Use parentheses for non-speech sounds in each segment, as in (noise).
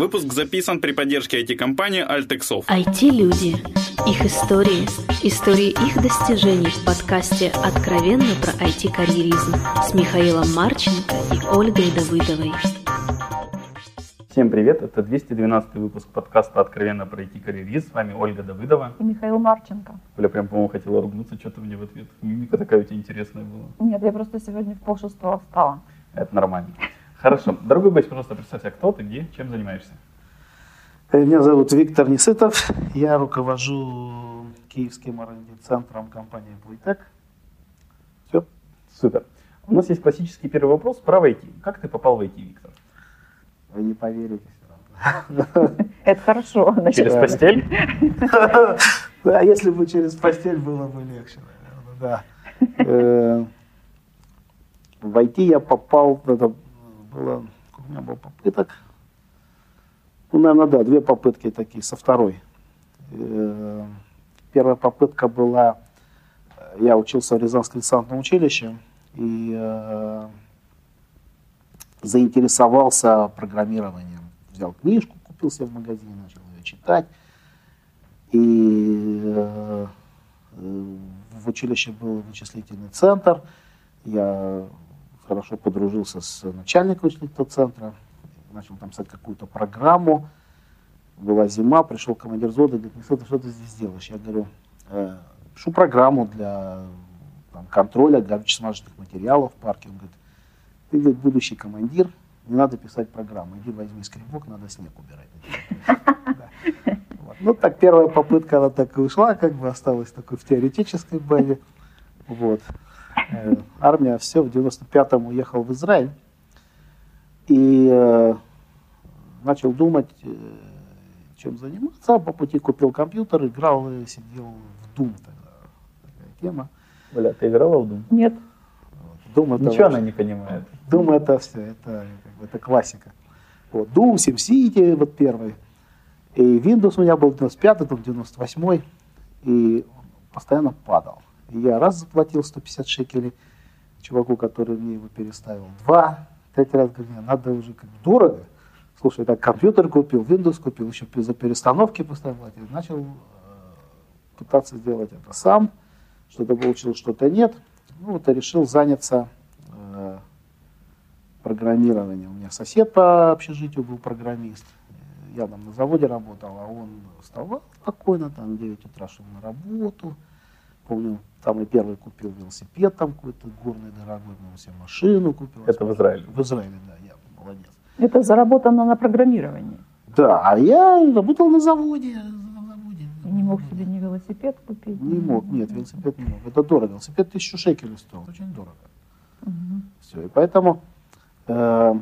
Выпуск записан при поддержке IT-компании Altexov. IT-люди. Их истории. Истории их достижений в подкасте «Откровенно про IT-карьеризм» с Михаилом Марченко и Ольгой Давыдовой. Всем привет, это 212 выпуск подкаста «Откровенно про IT-карьеризм». С вами Ольга Давыдова. И Михаил Марченко. Оля прям, по-моему, хотела ругнуться, что-то мне в ответ. Мимика такая у тебя интересная была. Нет, я просто сегодня в полшестого встала. Это нормально. Хорошо. Дорогой гость, пожалуйста, представься, кто ты, где, чем занимаешься? Э, меня зовут Виктор Несытов. Я руковожу Киевским R&D-центром компании Playtech. Все? Супер. У нас есть классический первый вопрос про IT. Как ты попал в IT, Виктор? Вы не поверите. (laughs) Это хорошо. Через постель? (laughs) Да, если бы через постель было бы легче, наверное, да. Э, в IT я попал, было, у меня было попыток, ну, наверное, да, две попытки такие со второй. Э, первая попытка была, я учился в Рязанском десантном училище и э, заинтересовался программированием. Взял книжку, купил себе в магазине, начал ее читать. И э, в училище был вычислительный центр. Я хорошо подружился с начальником вычислительного центра, начал там писать какую-то программу. Была зима, пришел командир взвода, говорит, ну, что ты, что ты здесь делаешь? Я говорю, э, пишу программу для там, контроля горюче-смазочных материалов в парке. Он говорит, ты говорит, будущий командир, не надо писать программу, иди возьми скребок, надо снег убирать. (laughs) Ну, так первая попытка, она так и ушла, как бы осталась такой в теоретической базе. Вот. Э, армия, все, в 95-м уехал в Израиль. И э, начал думать, э, чем заниматься. По пути купил компьютер, играл, сидел в Doom тогда. Такая тема. Бля, ты играла в Doom? Нет. Doom это Ничего она не понимает. Doom это все, это, как бы, это классика. Вот, Doom, SimCity, вот первый. И Windows у меня был 95-й, там 98-й, и постоянно падал. И я раз заплатил 150 шекелей чуваку, который мне его переставил. Два, третий раз говорю, надо уже как дорого. Слушай, так компьютер купил, Windows купил, еще за перестановки поставил. И начал э, пытаться сделать это сам. Что-то получил, что-то нет. Ну вот я решил заняться э, программированием. У меня сосед по общежитию был программист я там на заводе работал, а он вставал спокойно, там в 9 утра шел на работу. Помню, там и первый купил велосипед там какой-то горный, дорогой, мы себе машину купил. Это в Израиле? В Израиле, да, я молодец. Это заработано на программировании? Да, а я работал на заводе. На заводе не мог себе ни велосипед купить? Не мог, нет, велосипед не мог. Это дорого. Велосипед тысячу шекелей стоил, очень дорого. Угу. Все, и поэтому э,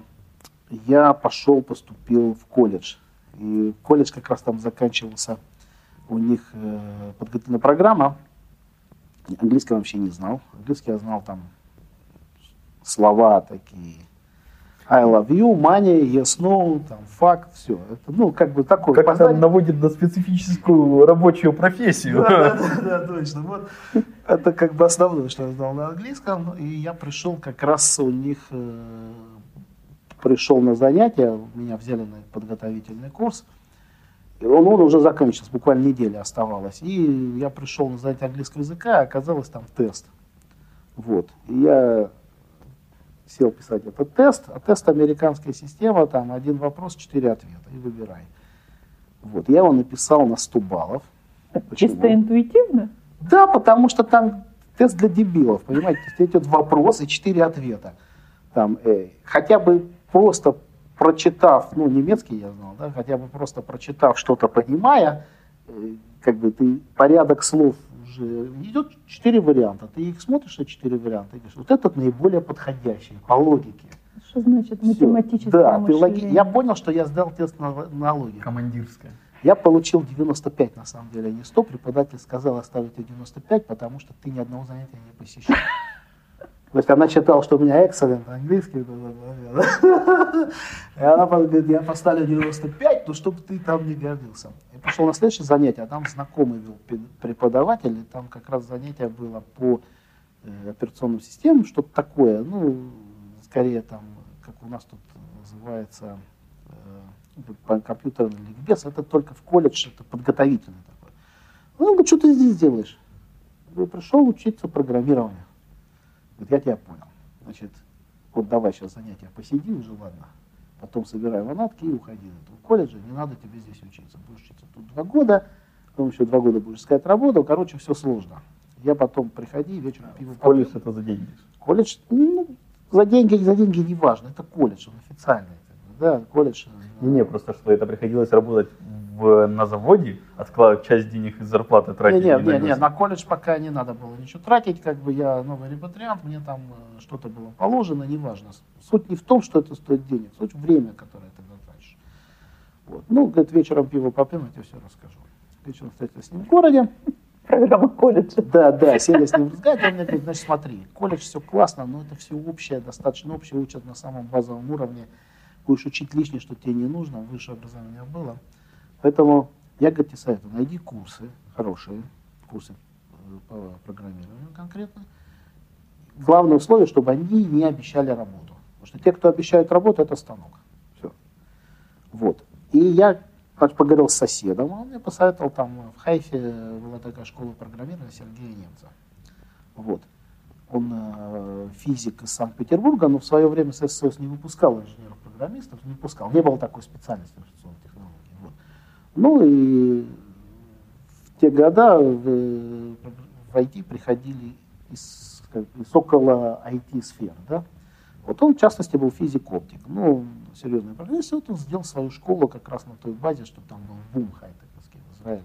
я пошел, поступил в колледж и колледж как раз там заканчивался, у них э, подготовительная программа. Английский вообще не знал. Английский я знал там слова такие. I love you, money, yes, no, там, факт, все. Это, ну, как бы такой. Как это наводит на специфическую рабочую профессию. Да, да, да, (laughs) точно. Вот. Это как бы основное, что я знал на английском. И я пришел как раз у них э, пришел на занятия, меня взяли на подготовительный курс, он, он уже заканчивался, буквально неделя оставалась. И я пришел на занятие английского языка, а оказалось там тест. Вот. И я сел писать этот тест, а тест американская система, там один вопрос, четыре ответа, и выбирай. Вот. Я его написал на 100 баллов. Почему? Чисто интуитивно? Да, потому что там тест для дебилов, понимаете? То есть идет вопрос и четыре ответа. Там, э, хотя бы просто прочитав, ну, немецкий я знал, да, хотя бы просто прочитав что-то, понимая, э, как бы ты порядок слов уже идет четыре варианта. Ты их смотришь на четыре варианта и говоришь, вот этот наиболее подходящий по логике. Что значит математическое Да, ты логи... я понял, что я сделал тест на, на логику. Командирская. Я получил 95 на самом деле, а не 100. Преподаватель сказал оставить 95, потому что ты ни одного занятия не посещал. То есть она читала, что у меня excellent английский. И она говорит, я поставлю 95, но чтобы ты там не гордился. Я пошел на следующее занятие, а там знакомый был преподаватель, и там как раз занятие было по э, операционным системам, что-то такое, ну, скорее там, как у нас тут называется, э, компьютерный ликбез, это только в колледж, это подготовительный такой. Ну, что ты здесь делаешь? Я пришел учиться программированию. Говорит, я тебя понял. Значит, вот давай сейчас занятия посиди уже, ладно. Потом собирай манатки и уходи из этого колледжа, не надо тебе здесь учиться. Будешь учиться тут два года, потом еще два года будешь искать работу. Короче, все сложно. Я потом приходи, вечером пиво В колледж попью. это за деньги. Колледж, ну, за деньги, за деньги не важно, это колледж, он официальный. Да, колледж. э, Не, не, просто что это приходилось работать в, на заводе, откладывать часть денег из зарплаты, тратить не, на не, не, газ. на колледж пока не надо было ничего тратить, как бы я новый репатриант, мне там э, что-то было положено, неважно. Суть не в том, что это стоит денег, суть время, которое ты тратишь. Вот. Ну, говорит, вечером пиво попьем, я тебе все расскажу. Вечером встретился с ним в городе, Программа колледжа. да, да, сели с ним разговаривать, он мне говорит, значит, смотри, колледж все классно, но это все общее, достаточно общее, учат на самом базовом уровне, будешь учить лишнее, что тебе не нужно, высшее образование было. Поэтому я, говорит, тебе советую, найди курсы, хорошие курсы э, по программированию конкретно. Главное условие, чтобы они не обещали работу. Потому что те, кто обещают работу, это станок. Все. Вот. И я поговорил с соседом, он мне посоветовал, там в Хайфе была такая школа программирования Сергея Немца. Вот. Он э, физик из Санкт-Петербурга, но в свое время СССР не выпускал инженеров-программистов, не выпускал, не было такой специальности. Вот. Ну и в те года в, в IT приходили из, как из около IT-сфер, да. Вот он, в частности, был физик-оптик. Ну, серьезный программист, и вот он сделал свою школу как раз на той базе, чтобы там был бум хай-тековский в Израиле.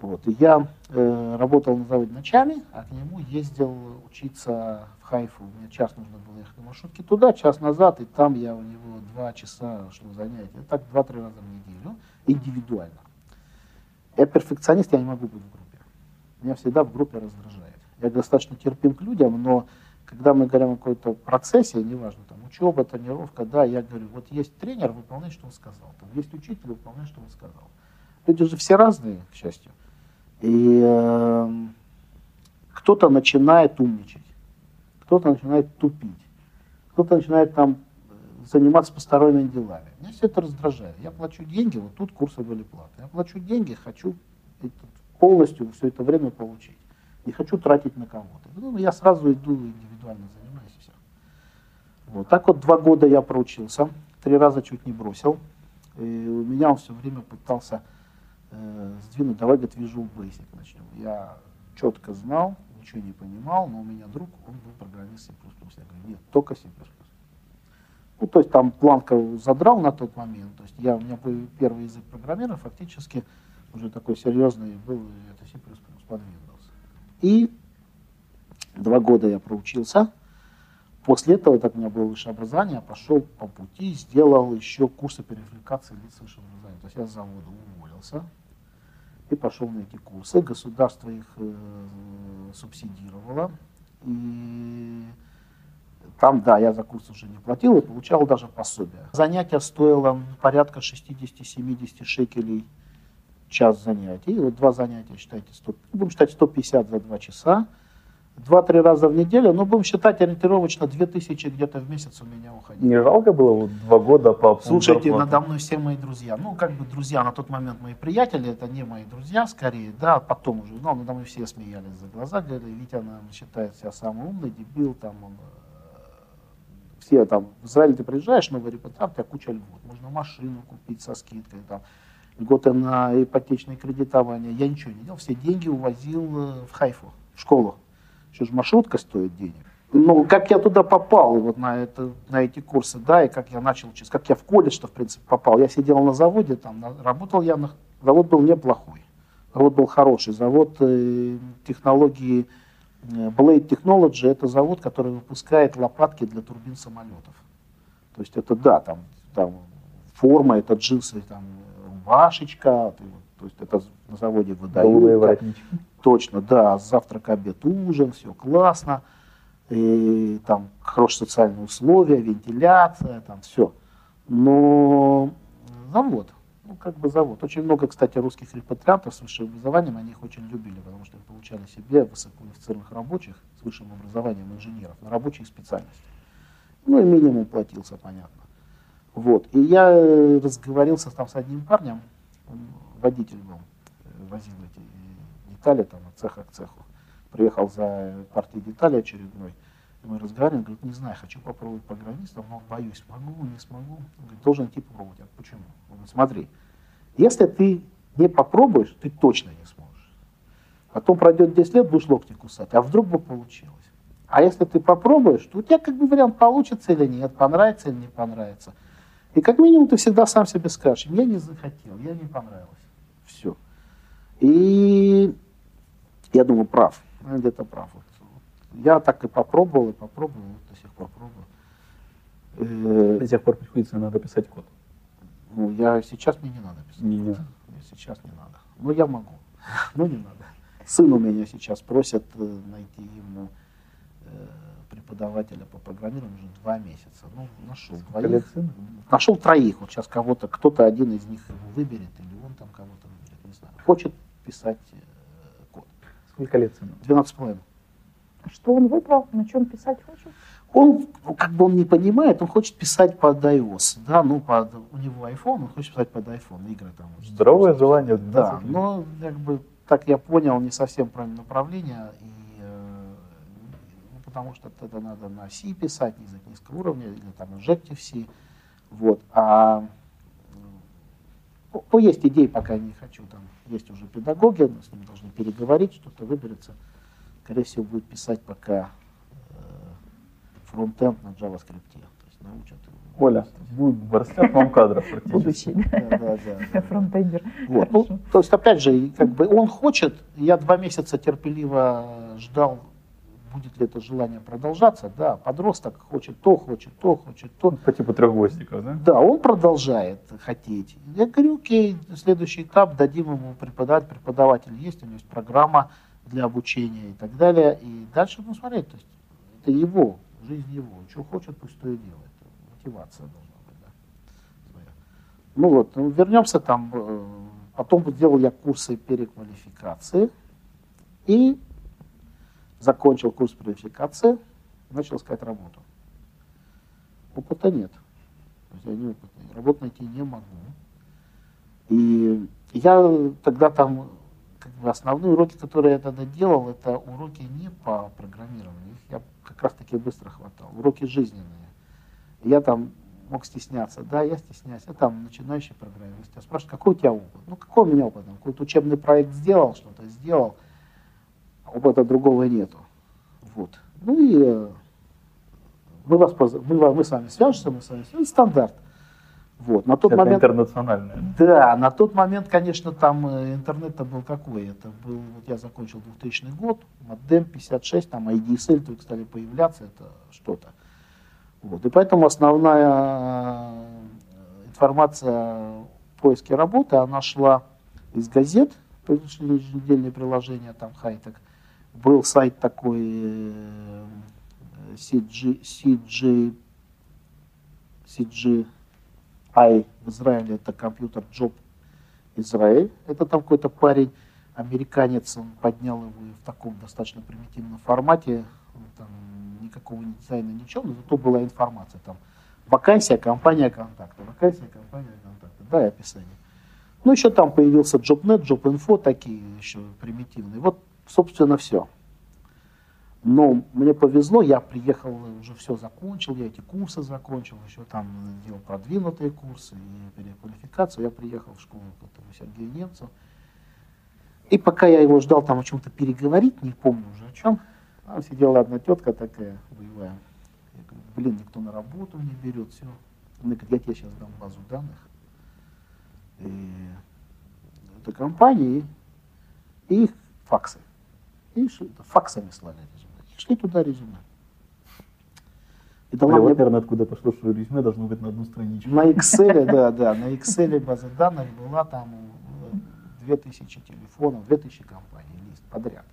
Вот. И я э, работал на заводе ночами, а к нему ездил учиться в Хайфу. Мне час нужно было ехать на маршрутке туда, час назад, и там я у него два часа шло занятия. Так два-три раза в неделю, индивидуально. Я перфекционист, я не могу быть в группе. Меня всегда в группе раздражает. Я достаточно терпим к людям, но когда мы говорим о какой-то процессе, неважно, там, учеба, тренировка, да, я говорю, вот есть тренер, выполняй, что он сказал. Там есть учитель, выполняй, что он сказал. Люди же все разные, к счастью. И э, кто-то начинает умничать, кто-то начинает тупить, кто-то начинает там э, заниматься посторонними делами. Меня все это раздражает. Я плачу деньги, вот тут курсы были платные. Я плачу деньги, хочу полностью все это время получить. Не хочу тратить на кого-то. Ну, я сразу иду индивидуально занимаюсь все. Вот. Так вот два года я проучился, три раза чуть не бросил. И у меня он все время пытался э, сдвинуть, давай, говорит, Visual Basic начнем. Я четко знал, ничего не понимал, но у меня друг, он был программист C++. Я говорю, нет, только C++. Ну, то есть там планка задрал на тот момент. То есть я, у меня был первый язык программирования, фактически уже такой серьезный был, это C++ под Windows. И два года я проучился. После этого, так у меня было высшее образование, я пошел по пути, сделал еще курсы переквалификации лиц с высшим образованием. То есть я с завода уволился и пошел на эти курсы. Государство их э, субсидировало. И там, да, я за курс уже не платил и получал даже пособие. Занятие стоило порядка 60-70 шекелей час занятий. Вот два занятия, считайте, 100, будем считать 150 за два часа. Два-три раза в неделю, но будем считать ориентировочно 2000 где-то в месяц у меня уходило. Не жалко было вот два года по Слушайте, зарплату? надо мной все мои друзья. Ну, как бы друзья, на тот момент мои приятели, это не мои друзья, скорее, да, потом уже, ну, надо мной все смеялись за глаза, говорили, Витя, наверное, считает себя самый умный, дебил, там, он, э, все там, в Израиль ты приезжаешь, новый репатриант, у тебя куча льгот, можно машину купить со скидкой, там, льготы на ипотечное кредитование, я ничего не делал, все деньги увозил э, в Хайфу, в школу. Еще же маршрутка стоит денег. Ну, как я туда попал, вот на, это, на эти курсы, да, и как я начал учиться, как я в колледж, в принципе, попал. Я сидел на заводе, там, на- работал я, на, завод был неплохой, завод был хороший, завод э, технологии э, Blade Technology, это завод, который выпускает лопатки для турбин самолетов. То есть это, да, там, там форма, это джинсы, там, рубашечка, ты вот, то есть это на заводе Голубые выдают. воротнички. Точно, да, завтрак, обед, ужин, все классно. И там хорошие социальные условия, вентиляция, там все. Но завод, ну как бы завод. Очень много, кстати, русских репатриантов с высшим образованием, они их очень любили, потому что получали себе высококвалифицированных рабочих с высшим образованием инженеров на рабочих специальностях. Ну и минимум платился, понятно. Вот. И я э, разговорился там с одним парнем, водитель был, э, возил эти детали там от цеха к цеху. Приехал за партией деталей очередной. И мы разговариваем, говорит, не знаю, хочу попробовать программистом, но боюсь, смогу, не смогу. Он говорит, должен идти попробовать. А почему? Он говорит, смотри, если ты не попробуешь, ты точно не сможешь. Потом пройдет 10 лет, будешь локти кусать, а вдруг бы получилось. А если ты попробуешь, то у тебя как бы вариант получится или нет, понравится или не понравится. И как минимум ты всегда сам себе скажешь, я не захотел, я не понравилось. Все. И я думаю, прав, где-то прав. Я так и попробовал, и попробовал, до сих пор пробую. Э, до сих пор приходится надо писать код. Ну, я сейчас мне не надо писать. Не, код. не. Сейчас не надо. Ну, я могу, (laughs) но не надо. Сын у меня сейчас просит э, найти ему э, преподавателя по программированию уже два месяца. Ну, нашел двоих. Нашел троих. Вот сейчас кого-то, кто-то один из них его выберет, или он там кого-то выберет, не знаю. Хочет писать. Сколько лет сыну? 12 с половиной. Что он выбрал? На чем писать хочет? Он, ну, как бы он не понимает, он хочет писать под iOS, да, ну, под, у него iPhone, он хочет писать под iPhone, игры там. Здоровое желание. Да, но, как бы, так я понял, не совсем правильное направление, и, э, ну, потому что это надо на C писать, язык низкого уровня, или там Objective-C, вот, а ну, есть идеи, пока не хочу, там есть уже педагоги, мы с ними должны переговорить, что-то выберется скорее всего, будет писать пока э, фронтенд на JavaScript. То есть научат Оля, растет вам кадров Будущий, да, да, да, (laughs) фронтендер. Вот. Ну, то есть, опять же, как бы он хочет, я два месяца терпеливо ждал, будет ли это желание продолжаться, да, подросток хочет то, хочет то, хочет то. По типу трех гвоздиков, да? Да, он продолжает хотеть. Я говорю, окей, следующий этап, дадим ему преподавать, преподаватель есть, у него есть программа, для обучения и так далее. И дальше ну, смотреть, то есть это его, жизнь его. Что хочет, пусть то и делает. Мотивация должна быть, да. Ну вот, ну, вернемся там. Э, потом сделал я курсы переквалификации и закончил курс переквалификации, начал искать работу. Опыта нет. То есть я не опытный. Работу найти не могу. И я тогда там как бы основные уроки, которые я тогда делал, это уроки не по программированию. Их я как раз таки быстро хватал. Уроки жизненные. Я там мог стесняться. Да, я стесняюсь. Я там начинающий программист. Я спрашиваю, какой у тебя опыт? Ну, какой у меня опыт? Какой-то учебный проект сделал, что-то сделал. Опыта другого нету. Вот. Ну и э, мы, вас, мы, мы с вами свяжемся, мы с вами свяжемся. Стандарт. Вот, на тот это момент, интернациональное. Да, на тот момент, конечно, там э, интернет-то был какой? Это был, вот я закончил 2000 год, модем 56, там IDSL только стали появляться, это что-то. Вот, и поэтому основная э, информация о поиске работы, она шла из газет, еженедельные приложения, там хайтек. Был сайт такой CG, CG, CG Ай в Израиле это компьютер Джоб Израиль. Это там какой-то парень, американец, он поднял его в таком достаточно примитивном формате. Там никакого дизайна, ничего, но зато была информация. Там вакансия, компания контакта, вакансия, компания контакта, да, и описание. Ну, еще там появился JobNet, JobInfo, такие еще примитивные. Вот, собственно, все. Но мне повезло, я приехал, уже все закончил, я эти курсы закончил, еще там делал продвинутые курсы и переквалификацию. Я приехал в школу к этому Сергею Немцу. И пока я его ждал там о чем-то переговорить, не помню уже о чем, там сидела одна тетка такая боевая. Я говорю, блин, никто на работу не берет, все. Она говорит, я тебе сейчас дам базу данных. И это компании и факсы. И факсами слали шли туда резюме. И Оля, мне... наверное, откуда пошло, что резюме должно быть на одну страничку. На Excel, (laughs) да, да, на Excel база данных была там 2000 телефонов, 2000 компаний, лист подряд.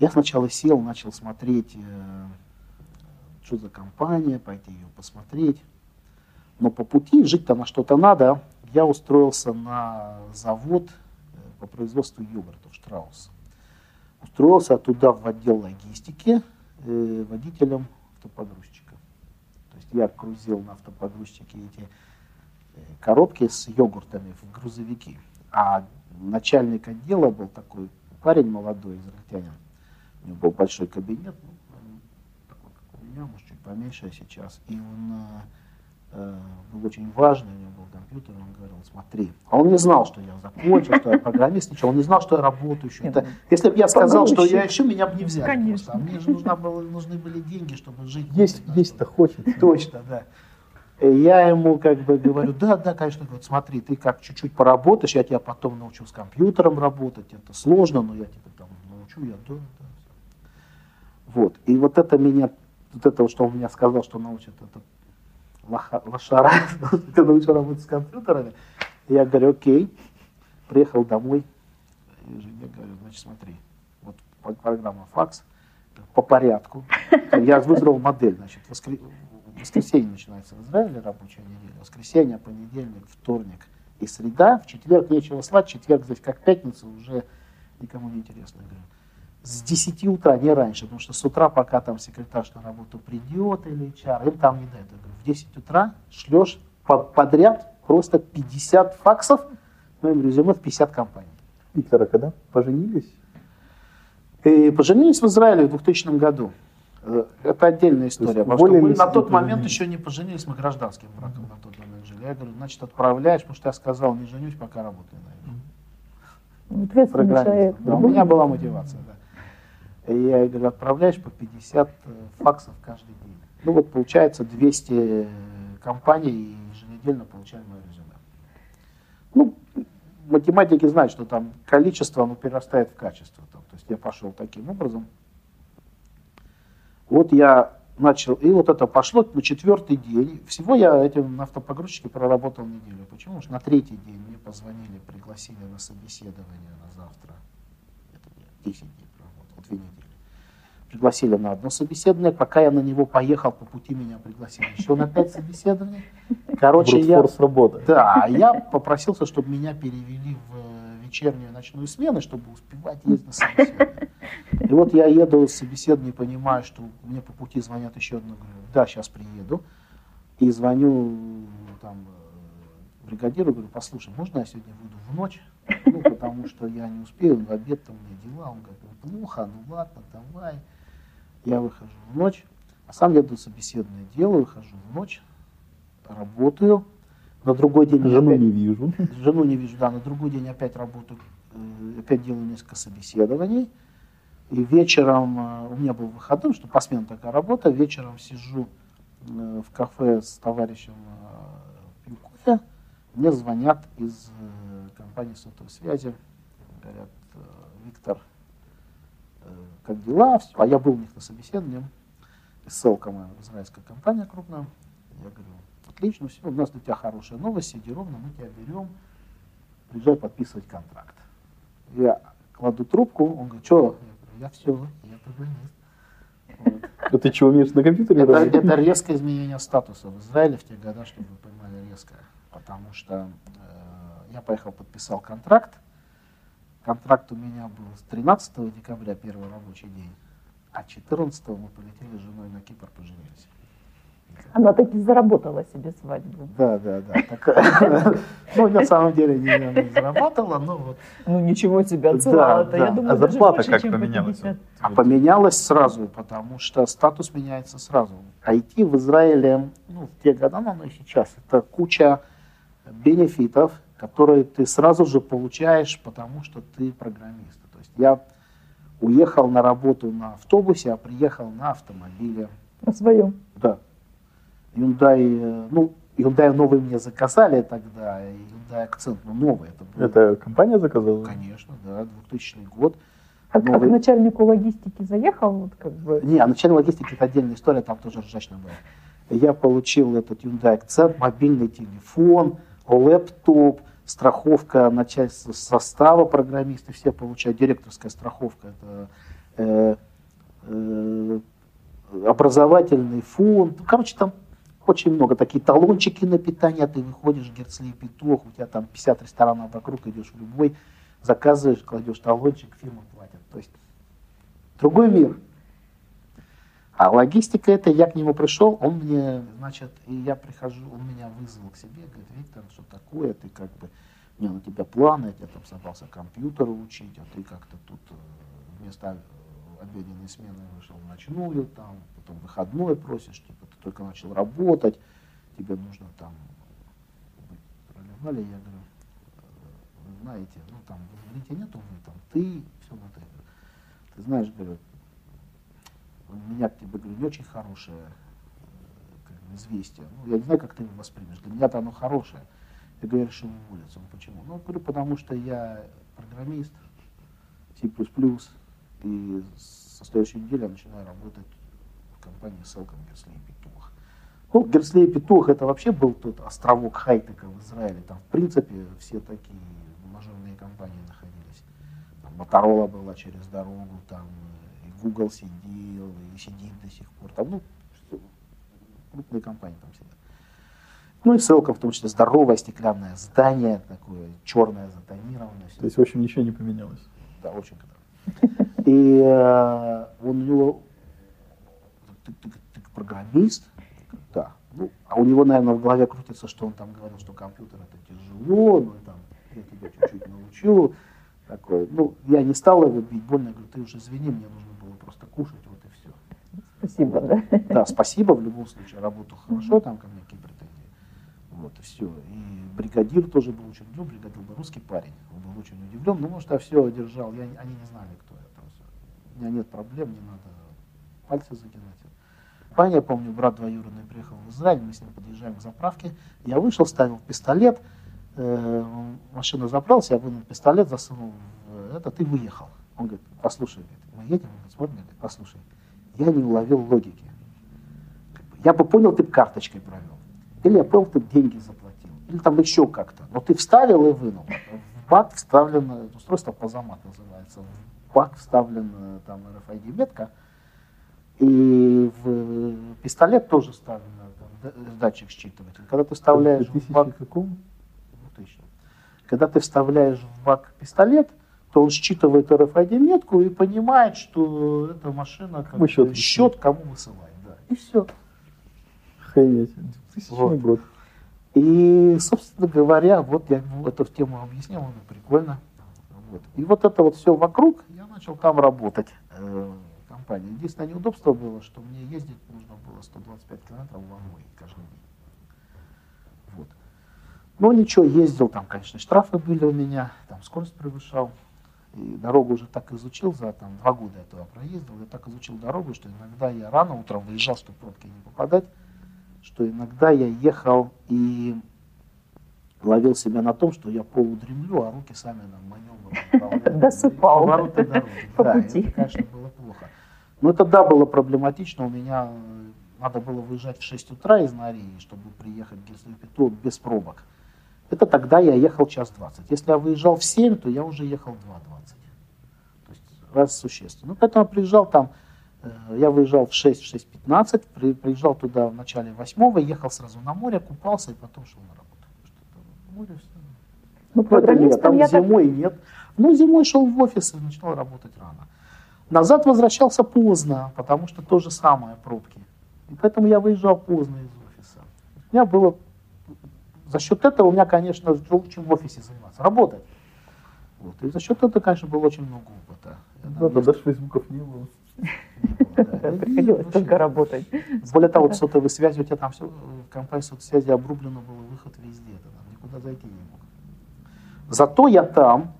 Я сначала сел, начал смотреть, э, что за компания, пойти ее посмотреть. Но по пути, жить-то на что-то надо, я устроился на завод э, по производству йогуртов Штраус устроился туда в отдел логистики э, водителем автопогрузчика. То есть я грузил на автопогрузчике эти э, коробки с йогуртами в грузовики. А начальник отдела был такой парень молодой, израильтянин. У него был большой кабинет, ну, такой, как у меня, может, чуть поменьше сейчас. И он э, был очень важный, у него был компьютер, он говорил, смотри. А он не знал, что я закончил, что я программист, ничего. Он не знал, что я работаю еще. Это, если бы я сказал, что я еще, меня бы не взяли. Конечно. А мне же нужна было, нужны были деньги, чтобы жить. Есть, есть-то хочется. Точно, да. И я ему как бы говорю, да, да, конечно, говорит, смотри, ты как чуть-чуть поработаешь, я тебя потом научу с компьютером работать, это сложно, но я тебя там научу, я да, да. Вот, и вот это меня, вот это, что он мне сказал, что научит, это лошара, ты научу работать с компьютерами. Я говорю, окей, приехал домой, и жене говорю, значит, смотри, вот программа факс, по порядку. Я выбрал модель, значит, воскр... воскресенье начинается в Израиле рабочая неделя, воскресенье, понедельник, вторник и среда, в четверг нечего слать, четверг здесь как пятница уже никому не интересно. Я говорю, с 10 утра, не раньше, потому что с утра, пока там секретарь на работу придет или HR, им там не дают. Я говорю, в 10 утра шлешь подряд просто 50 факсов, моим резюме в 50 компаний. Виктор, а когда поженились? И поженились в Израиле в 2000 году. Э, это отдельная история. Потому что мы на тот момент еще не поженились, мы гражданским браком на тот момент жили. Я говорю, значит, отправляешь, потому что я сказал, не женюсь, пока работаю на Ответственный человек. Да, у меня была мотивация, да. Я говорю, отправляешь по 50 э, факсов каждый день. Ну вот получается 200 э, компаний еженедельно получаем мое резюме. Ну, математики знают, что там количество оно перерастает в качество. Там, то есть я пошел таким образом. Вот я начал, и вот это пошло на четвертый день. Всего я этим на автопогрузчике проработал неделю. Почему? Потому что на третий день мне позвонили, пригласили на собеседование на завтра. Это 10 дней две недели. Пригласили на одно собеседование, пока я на него поехал, по пути меня пригласили еще на пять собеседований. Короче, я, работа. Да, я попросился, чтобы меня перевели в э, вечернюю ночную смену, чтобы успевать ездить на собеседование. И вот я еду с собеседования, понимаю, что мне по пути звонят еще одно, говорю, да, сейчас приеду. И звоню там э, бригадиру, говорю, послушай, можно я сегодня выйду в ночь? Ну, потому что я не успею, в обед там у меня дела. Он говорит, плохо, ну ладно, давай. Я выхожу в ночь, а сам еду собеседное делаю, выхожу в ночь, работаю. На другой день... Жену опять, не вижу. Жену не вижу, да. На другой день опять работаю, э, опять делаю несколько собеседований. И вечером, э, у меня был выходной, что по смене такая работа, вечером сижу э, в кафе с товарищем пью кофе, мне звонят из компании сотовой связи, говорят, Виктор, как дела, все. а я был у них на собеседовании, ссылка моя, израильская компания крупная, я говорю, отлично, все, у нас для тебя хорошая новость, сиди ровно, мы тебя берем, приезжай подписывать контракт. Я кладу трубку, он говорит, что? Я говорю, я все, я программист. Вот. А ты что, умеешь на компьютере это, это резкое изменение статуса в Израиле в те годы, чтобы вы понимали, резкое. Потому что э, я поехал, подписал контракт, Контракт у меня был с 13 декабря, первый рабочий день, а 14 мы полетели с женой на Кипр, поженились. Она таки заработала себе свадьбу. Да, да, да. (laughs) Ну, на самом деле не заработала, но вот. Ну, ничего себе отсылала-то. Я думаю, а зарплата как поменялась? А поменялась сразу, потому что статус меняется сразу. IT в Израиле, ну, в те годы, оно и сейчас, это куча бенефитов, которые ты сразу же получаешь, потому что ты программист. То есть я уехал на работу на автобусе, а приехал на автомобиле. На своем? Да. Hyundai, э, ну, Hyundai новый мне заказали тогда, Hyundai Accent, ну, новый это был. Это компания заказала? Конечно, да, 2000 год. А новый... как начальнику логистики заехал? Вот как бы... Не, а начальник логистики это отдельная история, там тоже ржачно было. Я получил этот Hyundai Accent, мобильный телефон, лэптоп, страховка начальства состава программисты все получают, директорская страховка, это э, э, образовательный фонд, короче, там очень много, такие талончики на питание, ты выходишь, Герцли Петух, у тебя там 50 ресторанов вокруг, идешь в любой, заказываешь, кладешь талончик, фирма платит. То есть другой мир. А логистика это, я к нему пришел, он мне, значит, и я прихожу, он меня вызвал к себе, говорит, Виктор, что такое, ты как бы, у меня на тебя планы, я тебя там собрался компьютеру учить, а ты как-то тут э, вместо э, обеденной смены вышел в ночную, там, потом выходной просишь, типа, ты только начал работать, тебе нужно там проливали, я говорю, «Э, вы знаете, ну там в нету вы, там ты, все вот это. Ты знаешь, говорю, меня тебе, говорю, не очень хорошее э, как бы, известие. Ну, я не знаю, как ты его воспримешь. Для меня-то оно хорошее. Я говорю, я решил уволиться. Ну, почему? Ну, говорю, потому что я программист, C++, и со следующей недели я начинаю работать в компании Селком Герслей Петух. Ну, Герслей Петух это вообще был тот островок хай-тека в Израиле. Там, в принципе, все такие мажорные компании находились. Там Моторола была через дорогу, там Google сидел, и сидит до сих пор. Там, ну, крупные компании там сидят. Ну и Селком, в том числе здоровое стеклянное здание, такое черное, затонированное. всё То есть, в общем, ничего не поменялось. да, очень круто. (laughs) И э, он у него, ты, ты- ты программист? Да. Ну, а у него, наверное, в голове крутится, что он там говорил, что компьютер это тяжело, ну, там, я тебя чуть-чуть научу. Такой. Ну, я не стал его бить больно, я говорю, ты уже извини, мне нужно кушать, вот и все. Спасибо, да. Да, спасибо в любом случае, работал хорошо, там ко мне какие претензии. Вот, и все. И бригадир тоже был очень удивлен, бригадир был русский парень, он был очень удивлен, ну, может, я все одержал, я, они не знали, кто я всё. У меня нет проблем, не надо пальцы загинать. Паня, я помню, брат двоюродный приехал в Израиль, мы с ним подъезжаем к заправке, я вышел, ставил пистолет, э, машина забрался, я вынул пистолет, засунул в этот и выехал. Он говорит, послушай, мы едем, он говорит, смотри, говорит, послушай, я не уловил логики. Я бы понял, ты бы карточкой провел. Или я понял, ты бы деньги заплатил. Или там еще как-то. Но ты вставил и вынул. В бак вставлено, устройство позамат называется. В бак вставлена там RFID метка. И в пистолет тоже д- датчик считыватель. Когда ты вставляешь в бак... каком? 2000. Когда ты вставляешь в бак пистолет, то он считывает RFID метку и понимает, что эта машина как Кому счет счет кому высылает. Да. И все. Охренеть. Тысячный Вот. год. И, собственно говоря, вот я ему эту тему объяснил, ну, прикольно. Вот. И вот это вот все вокруг, я начал там работать э, в компании. Единственное неудобство было, что мне ездить нужно было 125 километров в Амуре каждый день. Вот. Но ничего, ездил, там, конечно, штрафы были у меня, там скорость превышал. И дорогу уже так изучил, за там, два года этого проездил, я так изучил дорогу, что иногда я рано утром выезжал, чтобы пробки не попадать, что иногда я ехал и ловил себя на том, что я полудремлю, а руки сами на маневр направляют. Досыпал. Повороты дороги. (laughs) По Да, пути. это, конечно, было плохо. Но это да, было проблематично. У меня э, надо было выезжать в 6 утра из Нарии, чтобы приехать в Герслипету без пробок. Это тогда я ехал час 20. Если я выезжал в 7, то я уже ехал 2.20. То есть раз существенно. Ну, поэтому я приезжал там, э, я выезжал в 6, в 6.15, при, приезжал туда в начале 8, ехал сразу на море, купался и потом шел на работу. Море все. Ну, Ну, это нет, там я так... зимой нет. Ну, зимой шел в офис и начинал работать рано. Назад возвращался поздно, потому что то же самое, пробки. И поэтому я выезжал поздно из офиса. У меня было... За счет этого у меня, конечно, лучше в офисе заниматься, работать. Вот. И за счет этого, конечно, было очень много опыта. Да, тогда ж фейсбуков не было. не Приходилось только работать. более того, вот сотовой связи, у тебя там все, в компании сотовой связи обрублено было выход везде, ты там никуда зайти не мог. Зато я там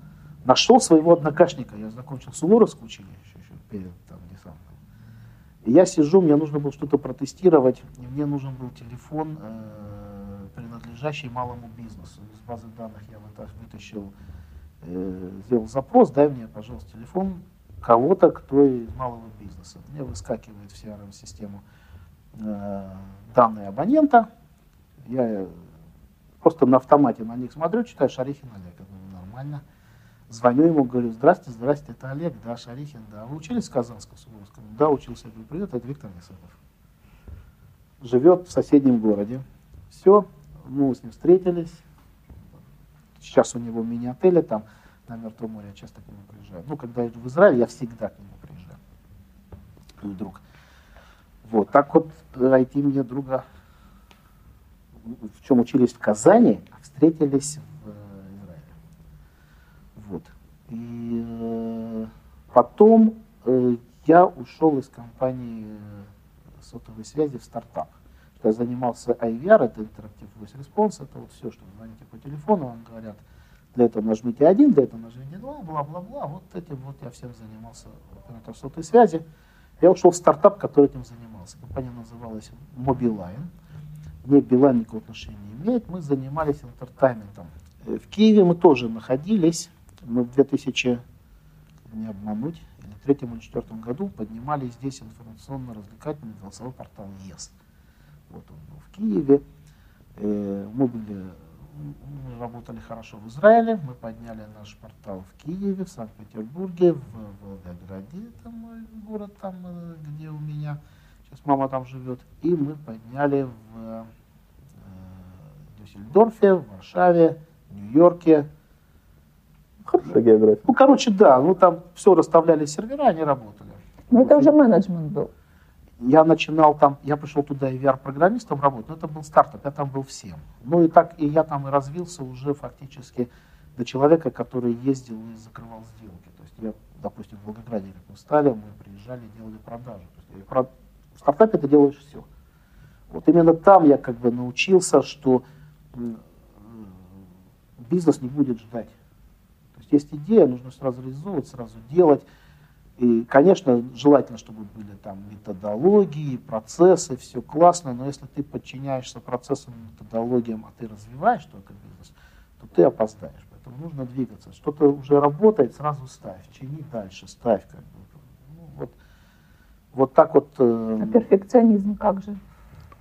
нашел своего однокашника, я закончил Суворовское училище еще перед там, десантом. И я сижу, мне нужно было что-то протестировать, и мне нужен был телефон, э, принадлежащий малому бизнесу. Из базы данных я выта- вытащил, э, сделал запрос, дай мне, пожалуйста, телефон кого-то, кто из малого бизнеса. Мне выскакивает в CRM-систему э, данные абонента. Я э, просто на автомате на них смотрю, читаю Шарихин Олег. Я думаю, нормально. Звоню ему, говорю, здрасте, здрасте, это Олег, да, Шарихин, да. Вы учились в Казанском, Суворовском? Да, учился. Я говорю, привет, это Виктор Несыпов. Живет в соседнем городе. Все, мы с ним встретились. Сейчас у него мини-отели там на Мертвом море, я часто к нему приезжаю. Ну, когда я в Израиль, я всегда к нему приезжаю. Мой друг. Вот, так вот найти мне друга, в чем учились в Казани, а встретились в э, Израиле. Вот. И э, потом э, я ушел из компании э, сотовой связи в стартап. Я занимался IVR, это Interactive Voice Response, это вот все, что вы звоните по телефону, вам говорят, для этого нажмите один, для этого нажмите два, бла-бла-бла. Вот этим вот я всем занимался оператор сотовой связи. Я ушел в стартап, который этим занимался. Компания называлась Mobiline. Мне Билайн никакого отношения не имеет. Мы занимались интертайментом. Э, в Киеве мы тоже находились. Мы в 2000, не обмануть, или третьем или четвертом году поднимали здесь информационно-развлекательный голосовой портал ЕС. Вот он был в Киеве. Э, мы были мы работали хорошо в Израиле, мы подняли наш портал в Киеве, в Санкт-Петербурге, в Волгограде, это мой город, там, э, где у меня сейчас мама там живет, и мы подняли в э, Дюссельдорфе, в Варшаве, Нью-Йорке. Хорошая география. Ну, короче, да, ну там все расставляли сервера, они работали. Ну, это уже менеджмент был. Я начинал там, я пришел туда и VR-программистом работать, но это был стартап, я там был всем. Ну и так, и я там и развился уже фактически до человека, который ездил и закрывал сделки. То есть я, допустим, в Волгограде, как мы стали, мы приезжали, делали продажи. То есть, про... В стартапе ты делаешь все. Вот именно там я как бы научился, что бизнес не будет ждать. То есть есть идея, нужно сразу реализовывать, сразу делать. И, конечно, желательно, чтобы были там методологии, процессы, все классно, но если ты подчиняешься процессам, методологиям, а ты развиваешь только бизнес, то ты опоздаешь. Поэтому нужно двигаться. Что-то уже работает, сразу ставь, чини дальше, ставь. Как бы. ну, вот, вот так вот. Э, а перфекционизм как же?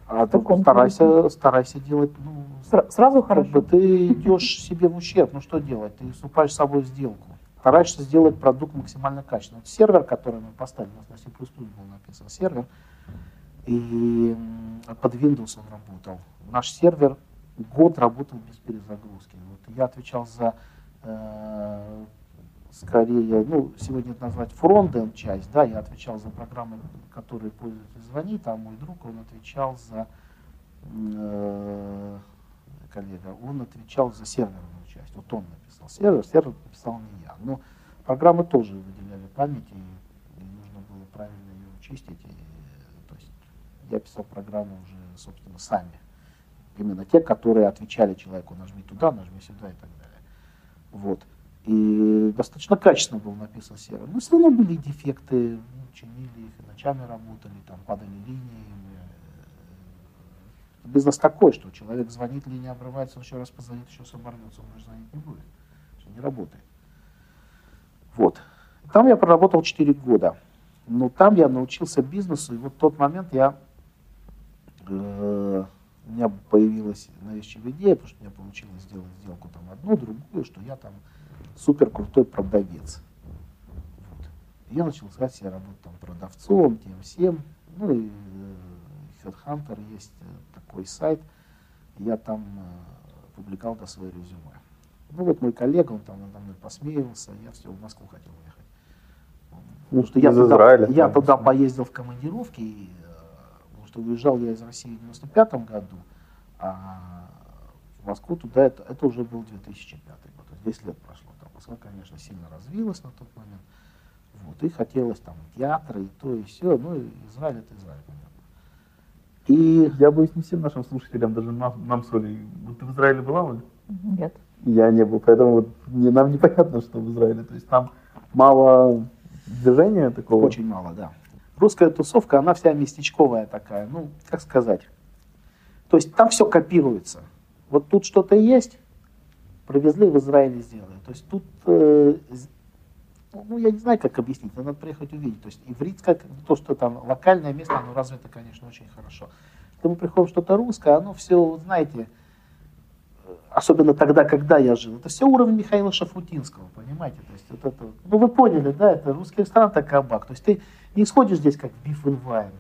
А ну, старайся, старайся делать, ну, сразу хорошо. Бы ты идешь себе в ущерб, ну что делать? Ты вступаешь с собой в сделку стараешься сделать продукт максимально качественным. Вот сервер, который мы поставили, у нас на C++ был написан сервер, и под Windows он работал. Наш сервер год работал без перезагрузки. Вот я отвечал за э, скорее, ну, сегодня это назвать фронтенд часть, да, я отвечал за программы, которые пользователь звонит, а мой друг, он отвечал за э, коллега, он отвечал за серверную часть. Вот он написал сервер, сервер написал не я. Но программы тоже выделяли память, и, и нужно было правильно ее чистить. И, то есть я писал программы уже, собственно, сами. Именно те, которые отвечали человеку, нажми туда, нажми сюда и так далее. Вот. И достаточно качественно был написан сервер. Но все равно были дефекты, ну, чинили их, ночами работали, там падали линии, бизнес такой, что человек звонит, линия обрывается, он еще раз позвонит, еще раз оборвется, он уже звонить не будет. Что не работает. Вот. Там я проработал 4 года. Но там я научился бизнесу, и вот в тот момент я, э, у меня появилась навязчивая идея, потому что у меня получилось сделать сделку там одну, другую, что я там супер крутой продавец. Вот. Я начал искать себе работу там продавцом, тем всем. Ну и э, Headhunter есть э, такой сайт, я там э, публиковал до свое резюме. Ну вот мой коллега, он там надо мной посмеивался, я все, в Москву хотел уехать. Потому что я, туда, Израиля, я туда поездил в командировке, и, э, потому что уезжал я из России в 95 году, а в Москву туда, это, это уже был 2005 год, то есть 10 лет прошло. Там Москва, конечно, сильно развилась на тот момент. Вот, и хотелось там театры, и то, и все. Ну, Израиль это Израиль. И я боюсь, не всем нашим слушателям, даже нам, нам с Олей. Вот ты в Израиле была, Оля? Нет. Я не был, поэтому вот не, нам непонятно, что в Израиле. То есть там мало движения такого. Очень мало, да. Русская тусовка, она вся местечковая такая, ну, как сказать. То есть там все копируется. Вот тут что-то есть, привезли в Израиле сделали. То есть тут э, ну, я не знаю, как объяснить, надо приехать увидеть. То есть ивритское, то, что там локальное место, оно развито, конечно, очень хорошо. Когда мы приходим что-то русское, оно все, знаете, особенно тогда, когда я жил, это все уровень Михаила Шафутинского, понимаете? То есть вот это, ну вы поняли, да, это русский ресторан, это кабак. То есть ты не сходишь здесь как в Wine.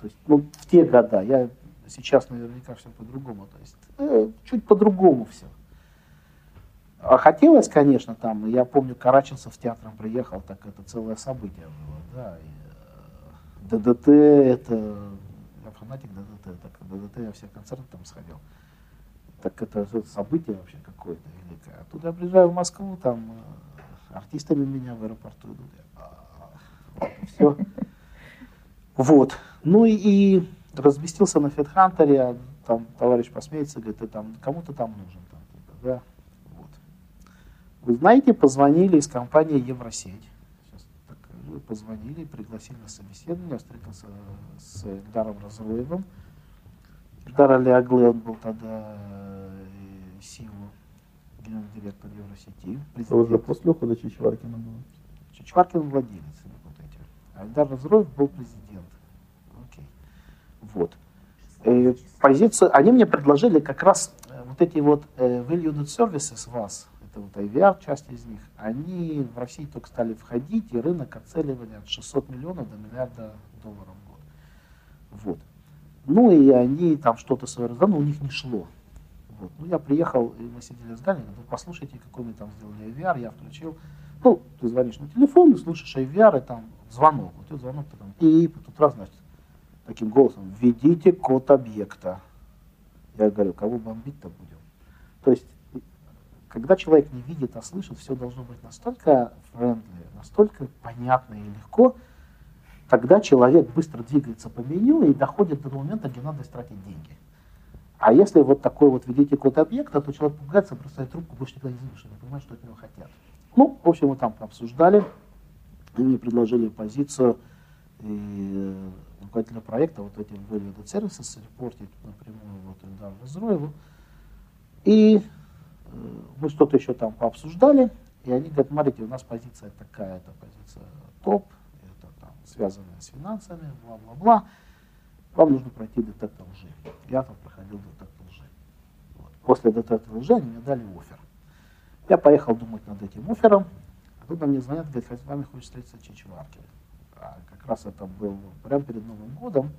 То есть, ну, в те года, я сейчас наверняка все по-другому. То есть э, чуть по-другому все. А хотелось, конечно, там, я помню, Караченцев в театром приехал, так это целое событие было, да. И, э, ДДТ, это фанатик ДДТ. Так ДДТ я все концерты там сходил. Так это же событие вообще какое-то великое. А я приезжаю в Москву, там э, артистами меня в аэропорту идут. Я, а, вот все. Вот. Ну и, и разместился на Федхантере, а там товарищ посмеется, говорит, ты там кому-то там нужен. Там, типа, да. Вы знаете, позвонили из компании Евросеть. Сейчас так скажу, позвонили, пригласили на собеседование, встретился с Эльдаром Разруевым. Эльдар Алиаглы, он был тогда э, СИО, генеральный директор Евросети. Это уже после ухода Чичваркина было. Чичваркин владелец вот эти. А Эльдар Разруев был президент. Окей. Вот. Э, позицию, они мне предложили как раз э, вот эти вот э, valued services вас, это вот IVR, часть из них, они в России только стали входить, и рынок оценивали от 600 миллионов до миллиарда долларов в год. Вот. Ну и они там что-то раздали, но у них не шло. Вот. Ну я приехал, и мы сидели в здании, говорю, послушайте, какой мы там сделали IVR, я включил. Ну, ты звонишь на телефон, и слушаешь IVR, и там звонок. Вот этот звонок, ты там, и тут раз, значит, таким голосом, введите код объекта. Я говорю, кого бомбить-то будем? То есть, когда человек не видит, а слышит, все должно быть настолько френдли, настолько понятно и легко, тогда человек быстро двигается по меню и доходит до момента, где надо тратить деньги. А если вот такой вот введите код объекта, то человек пугается, бросает трубку, больше никогда не слышит, не понимает, что от него хотят. Ну, в общем, мы там обсуждали, и мне предложили позицию и руководителя проекта вот этим value services репортить напрямую вот Эльдару Разроеву. И э, мы что-то еще там пообсуждали, и они говорят, смотрите, у нас позиция такая, это позиция топ, это там связанная с финансами, бла-бла-бла. Вам нужно пройти детектор лжи. Я там проходил детектор лжи. Вот. После детектора лжи они мне дали офер. Я поехал думать над этим оффером, а тут мне звонят, говорят, с вами хочет встретиться Чичваркин а как раз это был прямо перед Новым годом.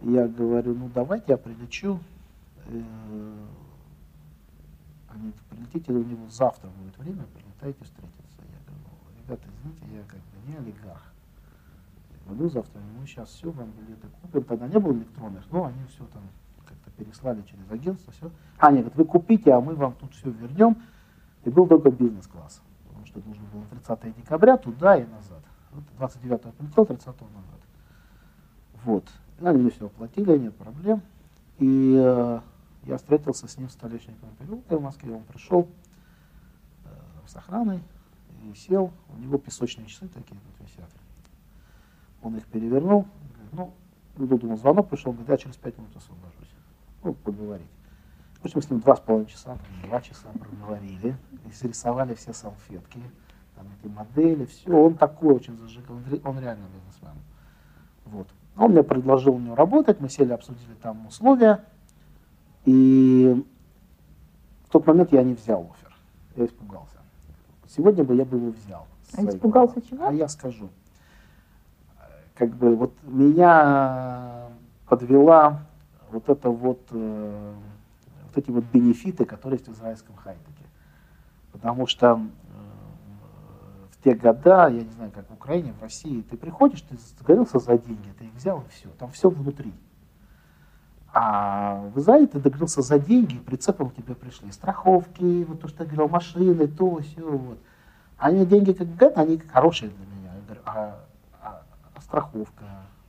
Я говорю, ну давайте я прилечу. Э, они прилетите, у него завтра будет время, прилетайте встретиться. Я говорю, «Ну, ребята, извините, я как бы не олигарх. Я говорю, завтра, ну сейчас все, вам билеты купим. Тогда не было электронных, но они все там как-то переслали через агентство, все. А, нет, вы купите, а мы вам тут все вернем. И был только бизнес-класс, потому что нужно было 30 декабря туда и назад. 29-го прилетел, 30-го назад. Вот. Они все оплатили, нет проблем. И э, я встретился с ним в столичном переулке в Москве. Он пришел э, с охраной и сел. У него песочные часы такие вот висят. Он их перевернул. Ну, ну, думал, звонок пришел, говорит, я через пять минут освобожусь. Ну, поговорить. В общем, с ним два с половиной часа, два часа проговорили, и срисовали все салфетки там эти модели, все. Он такой очень зажигал, он реально бизнесмен. Вот. Он мне предложил у него работать, мы сели, обсудили там условия, и в тот момент я не взял офер, я испугался. Сегодня бы я бы его взял. А испугался чего? А я скажу. Как бы вот меня подвела вот это вот, э, вот эти вот бенефиты, которые есть в израильском хай-теке. Потому что те года, я не знаю, как в Украине, в России, ты приходишь, ты договорился за деньги, ты их взял и все, там все внутри. А в Израиле ты договорился за деньги, прицепом тебе пришли страховки, вот то, что я говорил, машины, то, все, вот. Они деньги, как говорят, они хорошие для меня. Я говорю, а, а, а страховка,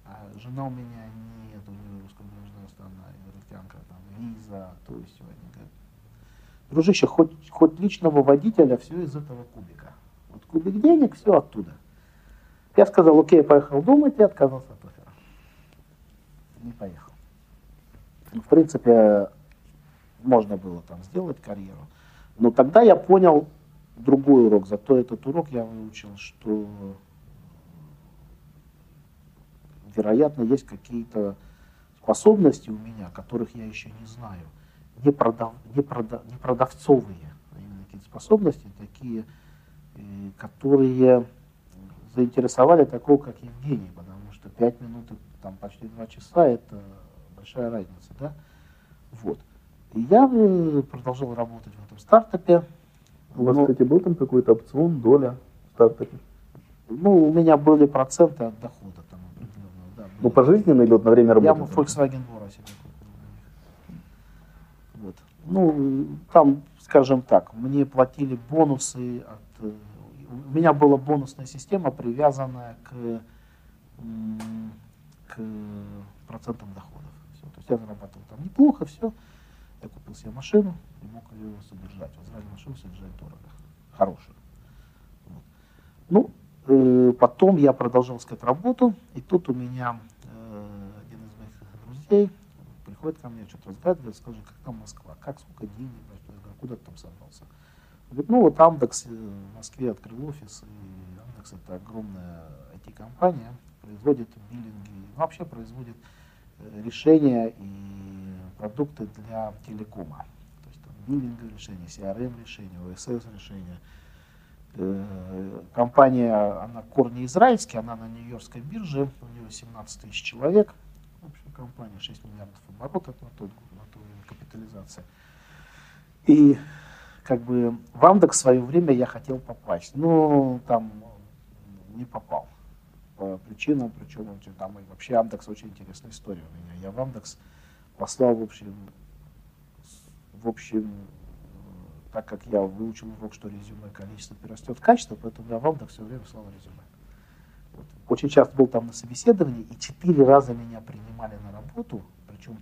а жена у меня нет, у нее гражданства, она израильтянка, там, виза, то все. Они говорят, дружище, хоть, хоть личного водителя, все из этого кубика кубик денег, все оттуда. Я сказал, окей, поехал думать и отказался от оффера. Не поехал. В принципе, можно было там сделать карьеру. Но тогда я понял другой урок. Зато этот урок я выучил, что вероятно есть какие-то способности у меня, которых я еще не знаю. Не, продав, не, продав, не продавцовые, а именно какие-то способности, такие которые заинтересовали такого, как Евгений, потому что 5 минут, там почти 2 часа, это большая разница, да? Вот. И я э, продолжал работать в этом стартапе. У вас, но, кстати, был там какой-то опцион, доля в стартапе? Ну, у меня были проценты от дохода там определенного, да, Ну, пожизненно или вот на время работы? Я в Volkswagen Bora себе купил. Вот. Ну, там, скажем так, мне платили бонусы от... э, У меня была бонусная система, привязанная к, к процентам доходов. Я зарабатывал там неплохо, все. Я купил себе машину и мог ее содержать. В Израиле машину содержать дорого. Хорошую. Вот. Ну, э, потом я продолжал искать работу, и тут у меня э, один из моих друзей приходит ко мне, что-то разговаривает, скажи, как там Москва, как, сколько денег, куда ты там собрался? Говорит, ну вот Амдекс э, в Москве открыл офис, и Амдекс это огромная IT-компания, производит биллинги, вообще производит решения и продукты для телекома. То есть там биллинговые решения, CRM решения, OSS решения. Э, Компания, она корни израильские, она на Нью-Йоркской бирже, у нее 17 тысяч человек. В общем, компания 6 миллиардов оборотов на тот, на ту капитализация. И как бы в Амдекс в свое время я хотел попасть, но там не попал по причинам, причем там и вообще Амдекс очень интересная история у меня. Я в Амдекс послал, в общем, в общем, э, так как я выучил урок, что резюме количество перерастет качество, поэтому я в Амдекс все время слал резюме. Вот. Очень часто был там на собеседовании, и четыре раза меня принимали на работу, причем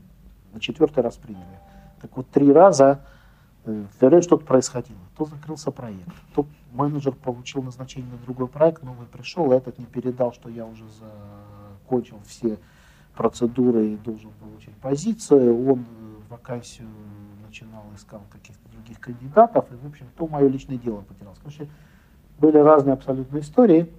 на четвертый раз приняли. Так вот, три раза э, все что-то происходило. То закрылся проект, то менеджер получил назначение на другой проект, новый пришел, этот не передал, что я уже закончил все процедуры и должен получить позицию. Он э, вакансию начинал, искал каких-то других кандидатов, и, в общем, то мое личное дело потерялось. Короче, были разные абсолютно истории.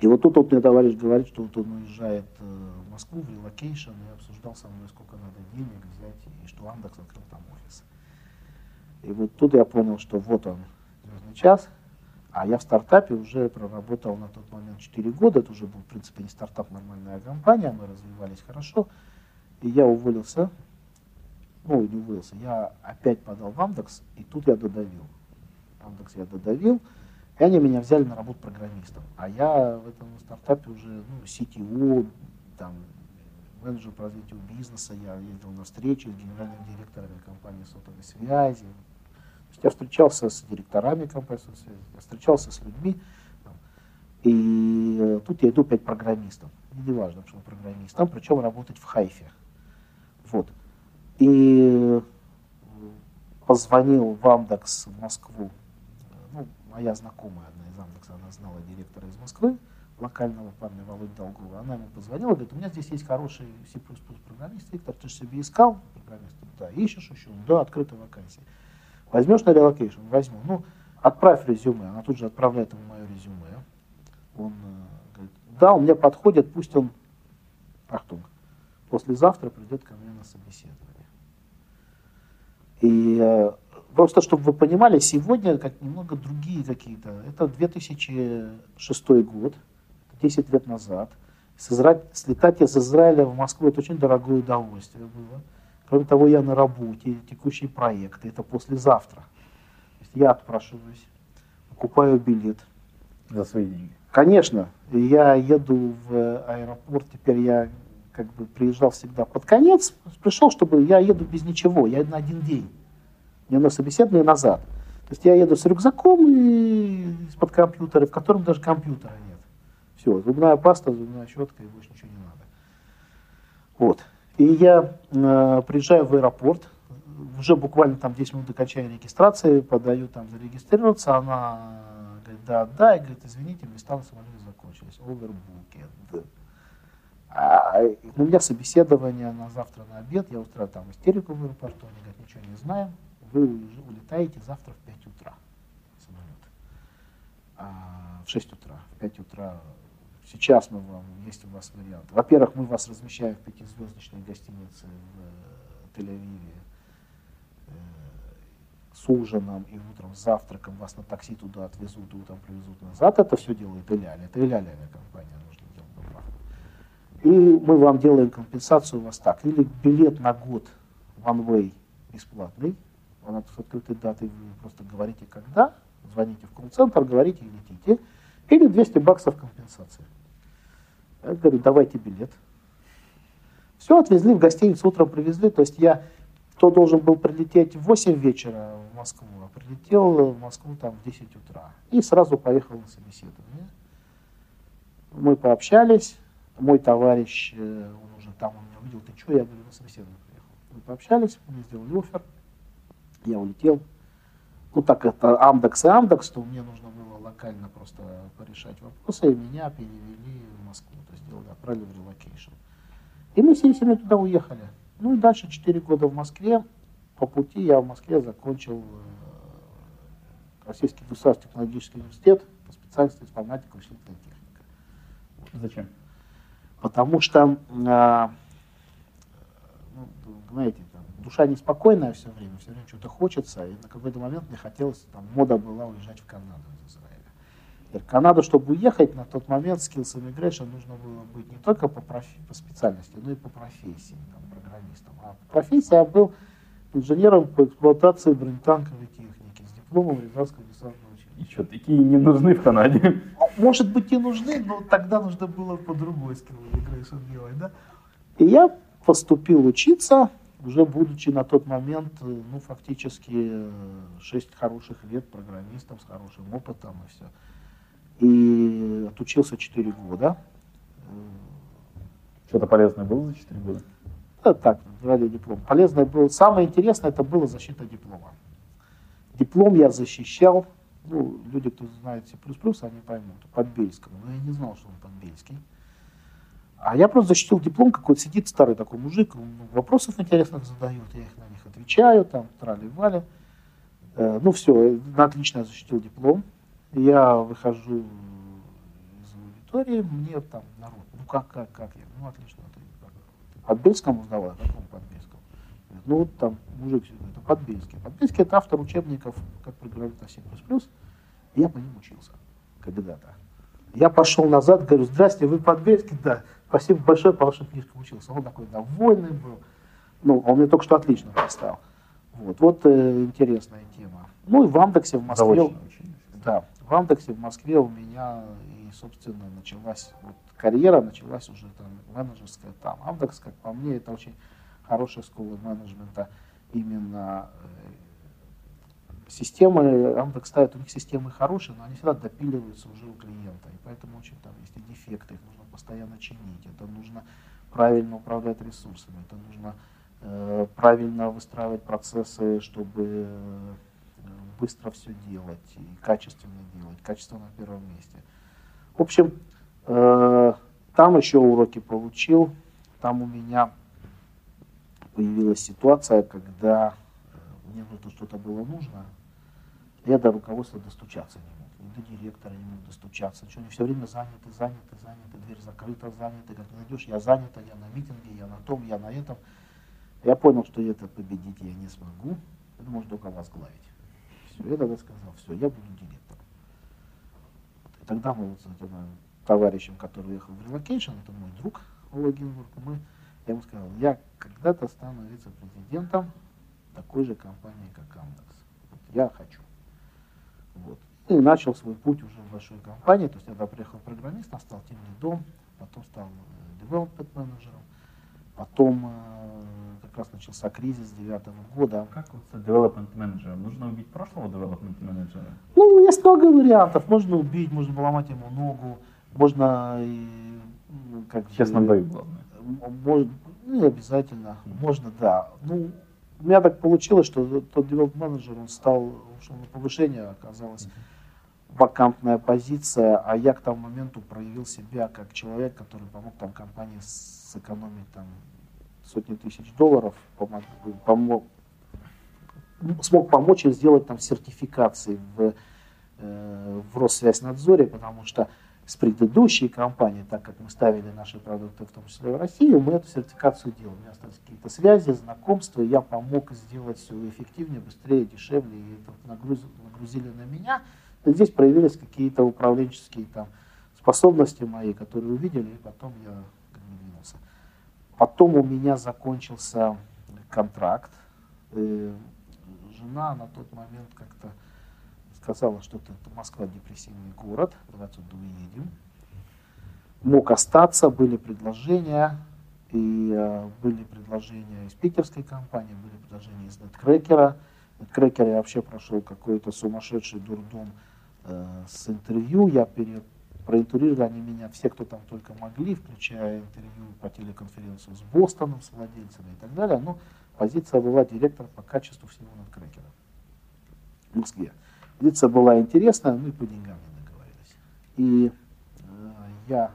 И вот тут вот мне товарищ говорит, что вот он уезжает э, в Москву в relocation и обсуждал со мной, сколько надо денег взять, и что Amdocs открыл там офис. И вот тут я понял, что вот он, звездный час, а я в стартапе уже проработал на тот момент 4 года, это уже был, в принципе, не стартап, нормальная компания, мы развивались хорошо, и я уволился, ну, не уволился, я опять подал в Amdocs, и тут я додавил. Андекс я додавил, и они меня взяли на работу программистом. А я в этом стартапе уже ну, CTO, там, менеджер по развитию бизнеса, я ездил на встречи с генеральными директорами компании сотовой связи. Я встречался с директорами компании сотовой связи, я встречался с людьми. там. И тут я иду опять программистом. Не важно, что он программистом, причем работать в Хайфе. Вот. И э, позвонил в Amdocs в Москву. Ну, моя знакомая, одна из Amdocs а, она знала директора из Москвы, локального парня Володя Долгова. Она ему позвонила, говорит, у меня здесь есть хороший C++ программист. Виктор, ты же себе искал программиста? Да. Ищешь еще? Да, открыта вакансия. Возьмешь на relocation? Возьму. Ну, отправь резюме. Она тут же отправляет ему мое резюме. Он э, говорит, да, он мне подходит, пусть он, Ахтунг, послезавтра придет ко мне на собеседование. И э, просто, чтобы вы понимали, сегодня как немного другие какие-то. Это 2006 год, 10 лет назад. С Изра... Слетать из Израиля в Москву это очень дорогое удовольствие было. Кроме того, я на работе, текущие проекты, это послезавтра. То есть я отпрашиваюсь, покупаю билет. За свои деньги. Конечно, я еду в аэропорт, теперь я как бы приезжал всегда под конец, пришел, чтобы я еду без ничего, я на один день. Мне на собеседование назад. То есть я еду с рюкзаком и из-под компьютера, в котором даже компьютера нет. Все, зубная паста, зубная щетка и больше ничего не надо. Вот. И я э, приезжаю в аэропорт, уже буквально там 10 минут до окончания регистрации, подаю там зарегистрироваться, она говорит, да, да, и говорит, извините, места на самолете закончились, overbooked. А у меня собеседование на завтра на обед, я устраиваю там истерику в аэропорту, они говорят, ничего не знаем, вы улетаете завтра в 5 утра самолет. А, в 6 утра, в 5 утра. Сейчас мы вам, есть у вас вариант. Во-первых, мы вас размещаем в пятизвездочной гостинице в э, Тель-Авиве э, с ужином и утром с завтраком вас на такси туда отвезут и утром привезут назад. Это все делает Иляля. Это Иляля компания, нужно делать. И мы вам делаем компенсацию у вас так. Или билет на год one way бесплатный, он от открытой даты, вы просто говорите когда, звоните в колл-центр, говорите и летите. Или 200 баксов компенсации. Я говорю, давайте билет. Все, отвезли в гостиницу, утром привезли. То есть я, кто должен был прилететь в 8 вечера в Москву, а прилетел в Москву там в 10 утра. И сразу поехал на собеседование. Мы пообщались. Мой товарищ, э, он уже там он меня увидел, ты что, я говорю, на собеседование приехал. Мы пообщались, мне сделали офер, я улетел. Ну так это Amdocs и Amdocs, то мне нужно было локально просто порешать вопросы, и меня перевели в Москву, то есть сделали, отправили в relocation. И мы всей семьей туда уехали. Ну и дальше 4 года в Москве. По пути я в Москве закончил э, Российский государственный технологический университет по специальности информатика, вычислительная техника. Зачем? Потому что, э, ну, знаете, душа неспокойная все время, все время что-то хочется, и на какой-то момент мне хотелось, там, мода была уезжать в Канаду из Израиля. В Канаду, чтобы уехать, на тот момент Skills Immigration нужно было быть не только по, профи, по специальности, но и по профессии, там, программистом. А по профессии я был инженером по эксплуатации бронетанковой техники с дипломом Рязанского десантного училища. И что, такие не нужны в Канаде? Может быть и нужны, но тогда нужно было по другой Skill Immigration делать, да? И я поступил учиться, уже будучи на тот момент, э, ну, фактически 6 хороших лет программистом с хорошим опытом и все. И отучился 4 года. Что-то полезное было за 4 года? Да, так, ради диплом. Полезное было. Самое интересное это было защита диплома. Диплом я защищал. Ну, люди, кто знает C++, они поймут. Под Бельском. Но я не знал, что он под Бельский. А я просто защитил диплом, какой-то сидит старый такой мужик, он вопросов интересных задает, я их на них отвечаю, там, трали-вали. Э, ну все, отлично я защитил диплом. Я выхожу из аудитории, мне там народ, ну как, как, как я, ну отлично, ты, ты под Бельском узнавал, а каком под Бельском? Ну вот там мужик сидит, это под Бельский. Под Бельский это автор учебников, как программировать на C++, я по ним учился когда-то. Я пошел назад, говорю, здрасте, вы под Бельский? Да, спасибо большое, по вашим книжкам учился. Он такой довольный был. Ну, он мне только что отлично поставил. Вот, вот э, интересная тема. Ну и в Амдексе в Москве. Заочно. Да, в Амдексе в Москве у меня и, собственно, началась вот, карьера, началась уже там менеджерская там. Амдекс, как по мне, это очень хорошая школа менеджмента именно э, системы, Амдекс ставит, у них системы хорошие, но они всегда допиливаются уже у клиента, и поэтому очень там есть и дефекты, их нужно постоянно чинить, это нужно правильно управлять ресурсами, это нужно э, правильно выстраивать процессы, чтобы э, быстро все делать и качественно делать, качество на первом месте. В общем, э, там еще уроки получил, там у меня появилась ситуация, когда мне что-то что-то было нужно, я до руководства достучаться не мог, ни до директора не мог достучаться, что они все время заняты, заняты, заняты, дверь закрыта, заняты, как найдешь, я занята, я на митинге, я на том, я на этом. Я понял, что это победить я не смогу, это может только возглавить. Все, я тогда сказал, все, я буду директором. И тогда мы вот с этим э, товарищем, который уехал в relocation, это мой друг Ола Гинзбург, мы, я ему сказал, я когда-то стану вице-президентом такой же компании, как Amdocs. Вот я хочу. Вот. И начал свой путь уже в большой компании. То есть я приехал программистом, стал тимлидом, потом стал development менеджером, потом э, как раз начался кризис девятого года. Как вот с development менеджером? Нужно убить прошлого development менеджера? Ну, есть много вариантов. Можно убить, можно поломать ему ногу, можно и, ну, как Честно бою, главное. Можно, ну, не обязательно. Можно, да. Ну, у меня так получилось, что тот девелоп менеджер, он стал, ушел на повышение, оказалось вакантная позиция, а я к тому моменту проявил себя как человек, который помог там компании сэкономить там сотни тысяч долларов, помог, помог, смог помочь им сделать там сертификации в, э, в Россвязьнадзоре, потому что с предыдущей компанией, так как мы ставили наши продукты, в том числе в Россию, мы эту сертификацию делали. У меня остались какие-то связи, знакомства, я помог сделать все эффективнее, быстрее, дешевле, и это нагрузили, нагрузили на меня. И здесь проявились какие-то управленческие там, способности мои, которые увидели, и потом я двинулся. Потом у меня закончился контракт. И жена на тот момент как-то сказала, что это, Москва депрессивный город, давайте оттуда уедем. мог остаться, были предложения, и э, были предложения из питерской компании, были предложения из Неткрекера. Неткрекер я вообще прошел какой-то сумасшедший дурдом э, с интервью. Я пере, проинтервьюировали они меня, все, кто там только могли, включая интервью по телеконференцию с Бостоном, с владельцами и так далее. Но позиция была директор по качеству всего Неткрекера в Москве. Позиция была интересная, ну и по деньгам не договорились. И э, я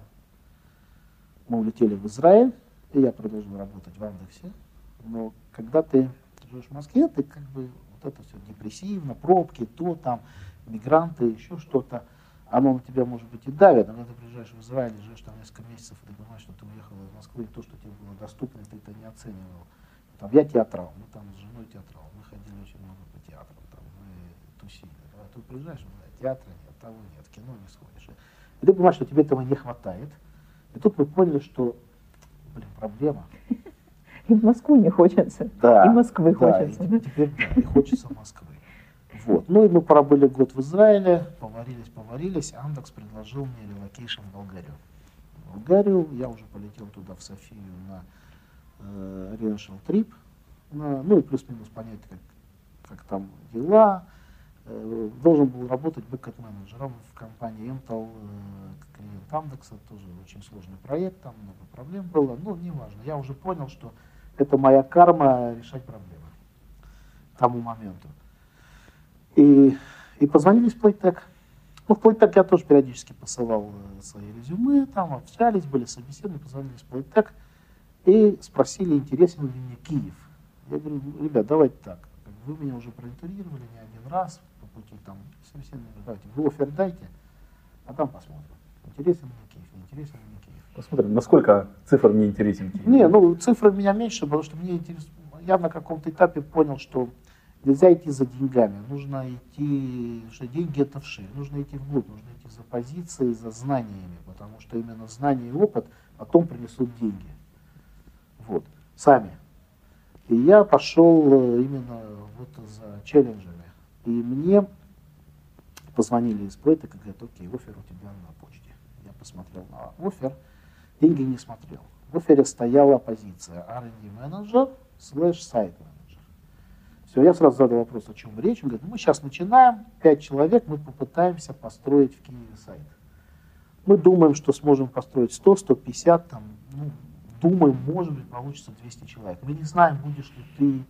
мы улетели в Израиль, и я продолжил работать в Андексе. Но когда ты живешь в Москве, ты как бы вот это все депрессивно, пробки, то там, мигранты, еще что-то, оно на тебя может быть и давит, но когда ты приезжаешь в Израиль, живешь там несколько месяцев, и ты понимаешь, что ты уехал из Москвы, и то, что тебе было доступно, ты это не оценивал. Там, я театрал, мы там с женой театрал, мы ходили очень много по театрам, там, мы тусили. Ты приезжаешь, в театра нет, того нет, кино не сходишь. И ты понимаешь, что тебе этого не хватает, и тут мы поняли, что, блин, проблема. И в Москву не хочется. Да. И Москвы да, хочется. И теперь, да, и хочется Москвы. Вот. Ну и мы пробыли год в Израиле, поварились, поварились. Amdocs предложил мне relocation в Болгарию. В Болгарию я уже полетел туда, в Софию, на э, Residential Trip. На, ну и плюс-минус понять, как, как там дела, должен был работать бэкэт-менеджером в компании Intel, э, клиент Amdocs а, тоже очень сложный проект, там много проблем было, но неважно. Я уже понял, что это моя карма решать проблемы к тому моменту. И, и позвонили в Playtech. Ну, в Playtech я тоже периодически посылал э, свои резюме, там общались, были собеседования, позвонили в Playtech и спросили, интересен ли мне Киев. Я говорю, ребят, давайте так, вы меня уже проинтервьюировали не один раз, пути, там, собеседование, давайте, вы офер дайте, а там посмотрим. Интересен мне Киев, не интересен мне Киев. Посмотрим, насколько цифр мне интересен Киев. Не, ну цифры меня меньше, потому что мне интересно, я на каком-то этапе понял, что нельзя идти за деньгами, нужно идти, что деньги это вширь, нужно идти вглубь, нужно идти за позицией, за знаниями, потому что именно знания и опыт потом принесут деньги. Вот, сами. И я пошел э, именно вот за челленджами. И мне позвонили из Плейта и говорят, окей, офер у тебя на почте. Я посмотрел на офер, деньги не смотрел. В офере стояла позиция R&D менеджер слэш сайт менеджер. Все, я сразу задал вопрос, о чем речь. Он говорит, «Ну, мы сейчас начинаем, пять человек, мы попытаемся построить в Киеве сайт. Мы думаем, что сможем построить 100, 150, там, ну, думаем, может быть, получится 200 человек. Мы не знаем, будешь ли ты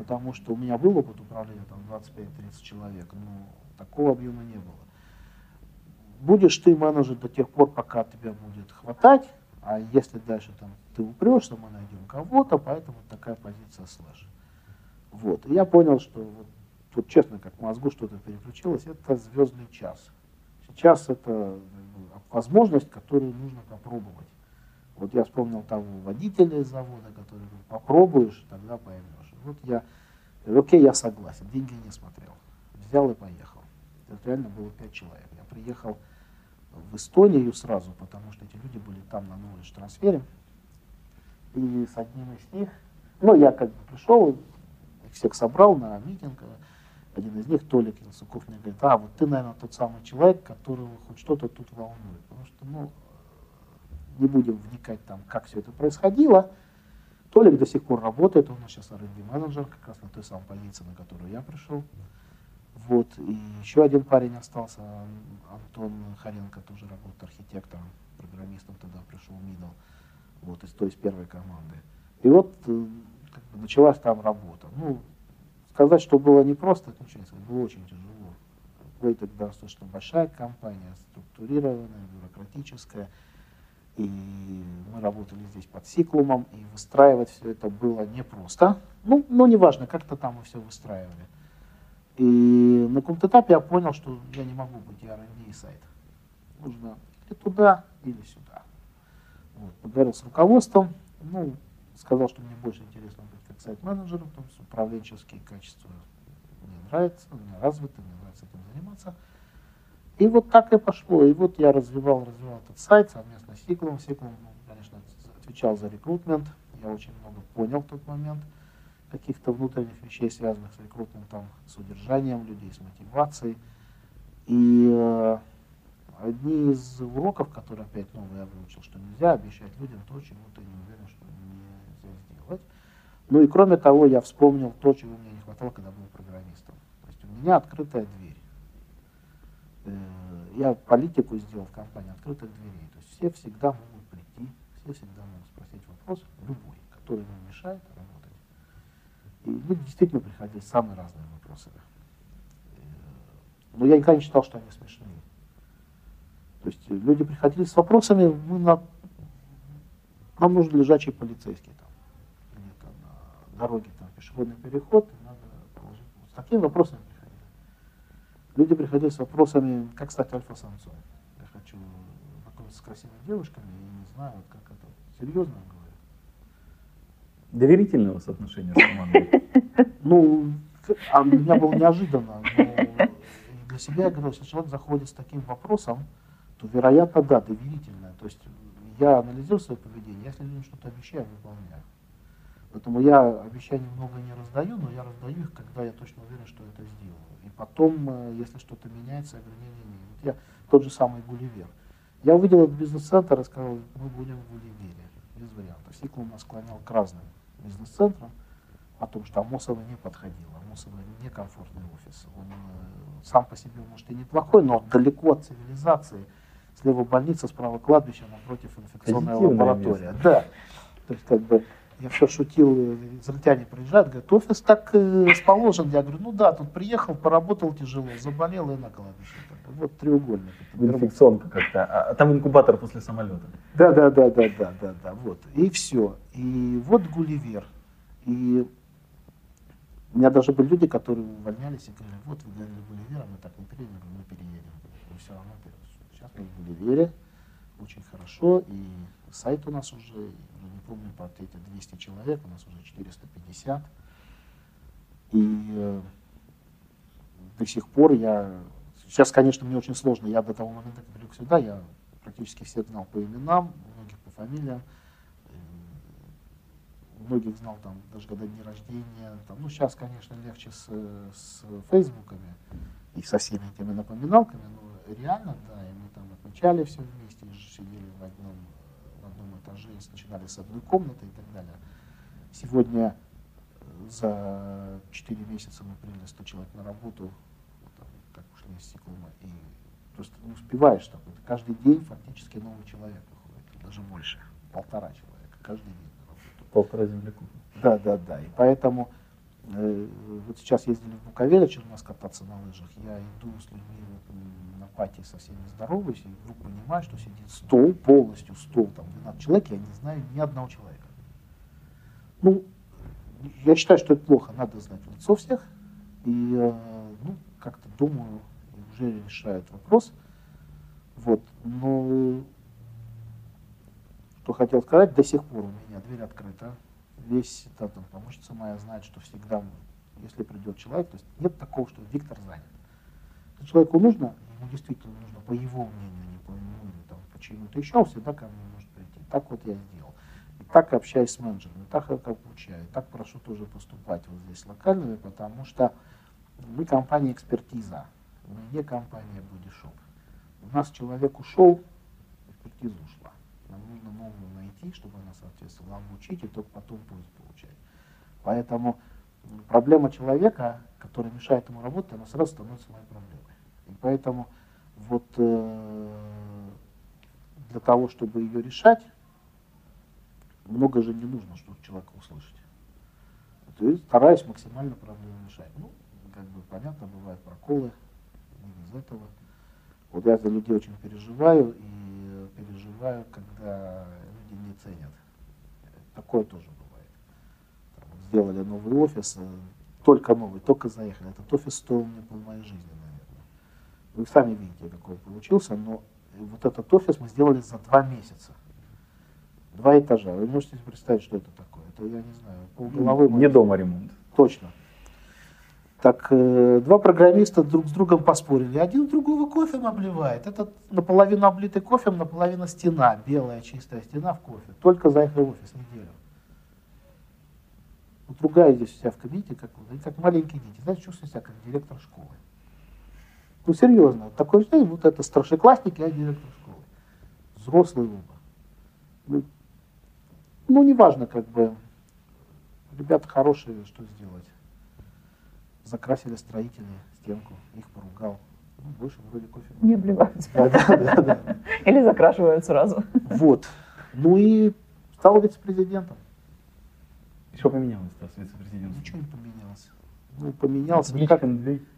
потому что у меня был опыт управления, там 25-30 человек, но такого объема не было. Будешь ты менеджер до тех пор, пока тебя будет хватать, а если дальше там ты упрешься, мы найдем кого-то, поэтому такая позиция слэш. Вот. И я понял, что вот, тут честно, как в мозгу что-то переключилось, это звездный час. Сейчас это возможность, которую нужно попробовать. Вот я вспомнил того водителя из завода, который говорит, попробуешь, тогда поймешь. Вот я, окей, я согласен, деньги не смотрел. Взял и поехал. Это реально было пять человек. Я приехал в Эстонию сразу, потому что эти люди были там на knowledge трансфере. И с одним из них, ну, я как бы пришел, их всех собрал на митинг. Один из них, Толик Инсуков, мне говорит, а, вот ты, наверное, тот самый человек, которого хоть что-то тут волнует. Потому что, ну, не будем вникать там, как все это происходило. Толик до сих пор работает, он сейчас R&D менеджер, как раз на той самой позиции, на которую я пришел. Вот, и еще один парень остался, Антон Харенко, тоже работает архитектором, программистом тогда пришел Middle, вот, из той из первой команды. И вот э, как бы, началась там работа. Ну, сказать, что было непросто, это ничего не сказать, было очень тяжело. Play тогда достаточно большая компания, структурированная, бюрократическая. И мы работали здесь под циклумом, и выстраивать все это было непросто. Ну, ну неважно, как-то там мы все выстраивали. И на каком-то этапе я понял, что я не могу быть R&D, сайт. Нужно или туда, или сюда. Вот. Поговорил с руководством, ну, сказал, что мне больше интересно быть как сайт-менеджером, потому что управленческие качества мне нравятся, мне развиты, мне нравится этим заниматься. И вот так и пошло. И вот я развивал, развивал этот сайт совместно с Сиклом. Сиклом, ну, конечно, отвечал за рекрутмент. Я очень много понял в тот момент каких-то внутренних вещей, связанных с рекрутментом, с удержанием людей, с мотивацией. И э, одни из уроков, которые опять новые я выучил, что нельзя обещать людям то, чего ты не уверен, что нельзя сделать. Ну и кроме того, я вспомнил то, чего мне не хватало, когда был программистом. То есть у меня открытая дверь. Э, я политику сделал в компании открытых дверей. То есть все всегда могут прийти, все всегда могут спросить вопрос, любой, который им мешает работать. И люди действительно приходили с самыми разными вопросами. Э, но я никогда не считал, что они смешные. То есть люди приходили с вопросами, мы на, нам нужен лежачий полицейский там, где-то на дороге, там, пешеходный переход, надо положить. С такими вопросами. Люди приходили с вопросами, как стать альфа-самцом. Я хочу знакомиться с красивыми девушками, и не знаю, как это. Серьезно говорю. Вас отношение с командой? (laughs) Ну, а у меня было неожиданно. Но для себя я говорю, если человек заходит с таким вопросом, то, вероятно, да, доверительное. То есть я анализирую свое поведение, если людям что-то обещаю, выполняю. Поэтому я обещаний много не раздаю, но я раздаю их, когда я точно уверен, что это сделаю. И потом, э, если что-то меняется, я говорю, не-не-не. Вот я тот же самый Гулливер. Я увидел этот бизнес-центр и сказал, мы будем в Гулливере, без вариантов. Сикл нас склонял к разным бизнес-центрам, о том, что Амосова не подходила. Амосова некомфортный офис. Он э, сам по себе, может, и неплохой, но далеко от цивилизации – слева больница, справа кладбище, напротив инфекционная лаборатория. Место. Да. То есть как бы я все шутил, израильтяне приезжают, говорят, офис так э, расположен. Я говорю, ну да, тут приехал, поработал тяжело, заболел и на кладбище. Вот треугольник. Инфекционка как-то, а, а там инкубатор после самолета. Да, да, да, да, да, да, да, вот. И все. И вот Гулливер. И у меня даже были люди, которые увольнялись и говорили, вот вы говорили Гулливера, мы так не приедем, мы переедем. Мы все равно мы в Гулливере, очень хорошо, и сайт у нас уже, уже не помню, по эти 200 человек, у нас уже 450. И э, до сих пор я, сейчас, конечно, мне очень сложно, я до того момента, как прилег сюда, я практически всех знал по именам, многих по фамилиям, э, многих знал там даже когда дни рождения. Там, ну, сейчас, конечно, легче с, с фейсбуками и со всеми этими напоминалками, но реально, да, и мы там отмечали все вместе, сидели в одном, в одном этаже, начинали с одной комнаты и так далее. Сегодня э, за 4 месяца мы приняли 100 человек на работу, там, как ушли из Сиклума, и просто не успеваешь. Вот, каждый день фактически новый человек выходит, даже больше, полтора человека, каждый день на работу. Полтора земляков. Да, да, да. И поэтому вот сейчас ездили в Буковеле, нас кататься на лыжах, я иду с людьми вот, на пати со всеми здороваюсь, и вдруг понимаю, что сидит стол, полностью стол, там 12 человек, я не знаю ни одного человека. Ну, я считаю, что это плохо, надо знать лицо всех, и, э, ну, как-то думаю, уже решают вопрос. Вот, но что хотел сказать, до сих пор у меня дверь открыта. Весь, да, там, помощница моя знает, что всегда, если придет человек, то есть нет такого, что Виктор занят. Если человеку нужно, ему действительно нужно по его мнению, не по моему, или там, почему-то еще, он всегда ко мне может прийти. Так вот я сделал. И так общаюсь с менеджерами, так как обучаю, так прошу тоже поступать вот здесь локальными, потому что мы компания экспертиза, мы не компания бодишоп. У нас человек ушел, экспертиза ушла. Нам нужно новую найти, чтобы она соответствовала, обучить и только потом пользу получать. Поэтому проблема человека, которая мешает ему работать, она сразу становится моей проблемой. И поэтому вот э, для того, чтобы ее решать, много же не нужно, чтобы человека услышать. То есть стараюсь максимально проблему решать. Ну, как бы понятно, бывают проколы, не без этого. Вот я за людей очень переживаю, и переживаю, когда люди не ценят. Такое тоже бывает. Там, сделали новый офис, э, только новый, только заехали. Этот офис стоил мне пол моей жизни, вы сами видите, какой получился, но вот этот офис мы сделали за два месяца. Два этажа. Вы можете себе представить, что это такое? Это, я не знаю, полголовы. Не дома ремонт. Точно. Так, э, два программиста друг с другом поспорили. Один другого кофе обливает. Это наполовину облитый кофе, наполовину стена. Белая чистая стена в кофе. Только заехал в офис неделю. Вот другая здесь вся в кабинете, как, как маленькие дети. Знаете, чувствую себя как директор школы. Ну, серьезно. Такое ощущение, вот это старшеклассник, я директор школы. Взрослые оба. Ну, ну, неважно, как бы. Ребята хорошие, что сделать. Закрасили строители стенку, их поругал. Ну, больше вроде кофе. Не обливаются. Да, да, да, да. Или закрашивают сразу. Вот. Ну и стал вице-президентом. Что поменялось с вице-президентом? Ничего не поменялось. Ну, поменялся. Ну, как,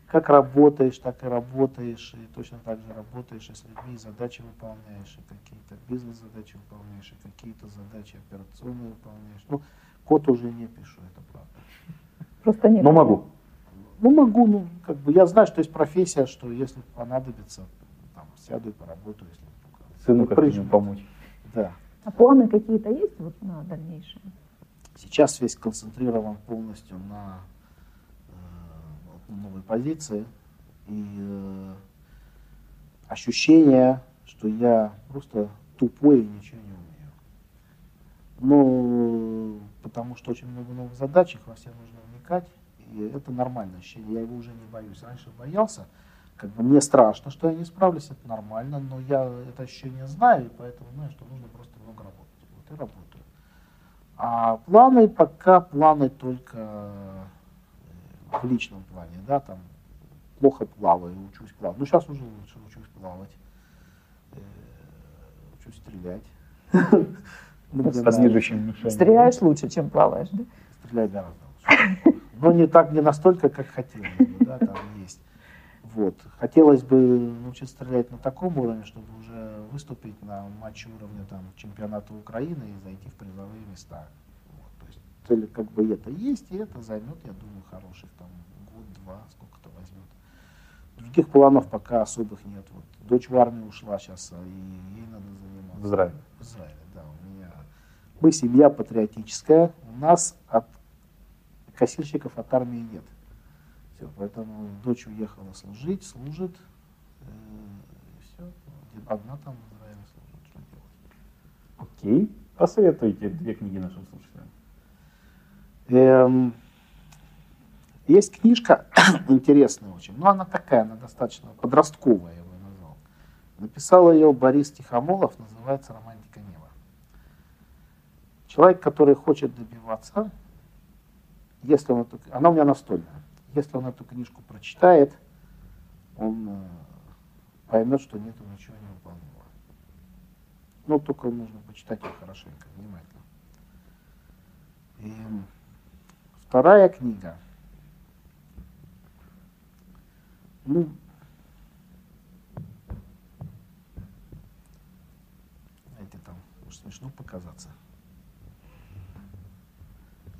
как работаешь, так и работаешь. И точно так же работаешь и с людьми, задачи выполняешь, и какие-то бизнес-задачи выполняешь, и какие-то задачи операционные выполняешь. Ну, код уже не пишу, это правда. Просто нет. Но могу. Ну, могу, ну, как бы, я знаю, что есть профессия, что если понадобится, там, сяду и поработаю, если Сыну Ну, как минимум прыжку. помочь. Да. А планы какие-то есть вот на дальнейшее? Сейчас весь концентрирован полностью на э, новой позиции. И э, ощущение, что я просто тупой и ничего не умею. Ну, потому что очень много новых задач, их во все нужно вникать. И это нормальное ощущение, я его уже не боюсь. Раньше боялся, как бы мне страшно, что я не справлюсь, это нормально, но я это ощущение знаю, и поэтому знаю, что нужно просто много работать. Вот и работаю. А планы пока планы только э, в личном плане, да, там плохо плаваю, учусь плавать. Ну сейчас уже лучше учусь плавать, э, учусь стрелять. (laughs) Ну, С движущим мишенью. Стреляешь лучше, чем плаваешь, да? Стрелять гораздо лучше. Но не так, не настолько, как хотелось бы, да, там есть. Вот. Хотелось бы научиться стрелять на таком уровне, чтобы уже выступить на матче уровня там, чемпионата Украины и зайти в призовые места. Вот. То есть цель как бы это есть, и это займет, я думаю, хороших там год-два, сколько-то возьмет. Других планов пока особых нет. Вот. Дочь в армию ушла сейчас, и ей надо заниматься. В Израиле. В Израиле, да. У меня... Мы семья патриотическая, у нас от косильщиков от армии нет. Все, поэтому дочь уехала служить, служит, э, и все. Одна там в Израиле служит, что делать. Окей. Посоветуйте две книги нашим слушателям. Эм, есть книжка (coughs) интересная очень, но она такая, она достаточно подростковая, я бы назвал. Написал ее Борис Тихомолов, называется «Романтика неба». Человек, который хочет добиваться, если он эту, она у меня настольная, если он эту книжку прочитает, он э, поймет, что нету ничего невыполнимого. Ну, только нужно почитать ее хорошенько, внимательно. И вторая книга. Ну, знаете, там, может смешно показаться.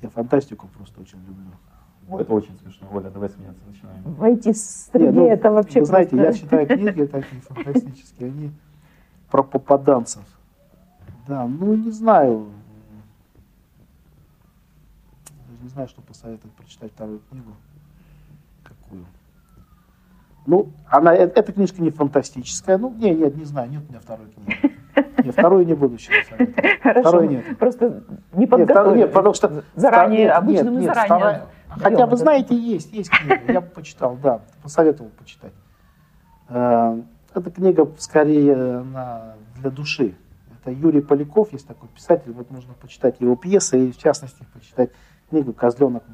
Я фантастику просто очень люблю. О, это очень смешно. Оля, давай смеяться начинаем. В IT-среде Не, ну, это вообще Вы знаете, просто- я читаю книги такие фантастические, они про попаданцев. Да, ну не знаю. Даже не знаю, что посоветовать прочитать вторую книгу. Какую? Ну, она, э- эта книжка не фантастическая. Ну, не, нет, не знаю, нет у меня второй книги. Нет, вторую не буду сейчас мы нет. Просто не подготовились. нет, потому что заранее, нет, обычно нет, мы нет, заранее. вторая- Хотя вы знаете, есть, есть книга. Я почитал, да, посоветовал почитать. Э, Эта книга скорее она для души. Это Юрий Поляков, есть такой писатель, вот можно почитать его пьесы и в частности почитать книгу «Козленок в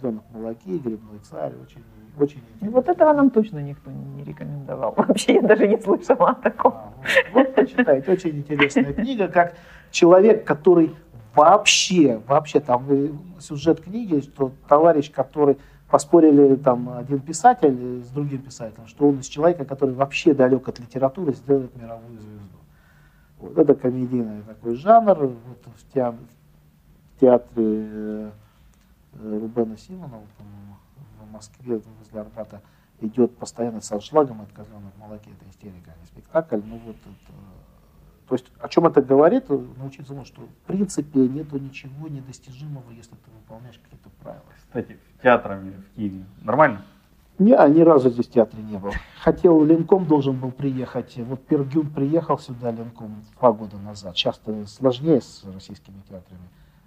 в молоке», «Грибной царь», очень, очень интересно. Вот этого нам точно никто не рекомендовал. (laughs) Вообще я даже не слышала о таком. А, вот, вот почитайте, очень интересная книга, как человек, который вообще, вообще там э, сюжет книги, что товарищ, который поспорили там один писатель с другим писателем, что он из человека, который вообще далек от литературы, сделает мировую звезду. Вот это комедийный такой жанр. Вот в, театре, в театре э, Рубена Симонова, по-моему, в Москве, возле Арбата, идет постоянно с аншлагом от козленок в молоке, это истерика, а не спектакль. Ну вот это, то есть о чем это говорит? Научиться тому, что в принципе нету ничего недостижимого, если ты выполняешь какие-то правила. Кстати, театрами в Киеве нормально? Не, а ни разу здесь в театре не был. Хотел, Ленком должен был приехать. Вот Пергюн приехал сюда, Ленком, два года назад. Часто сложнее с российскими театрами.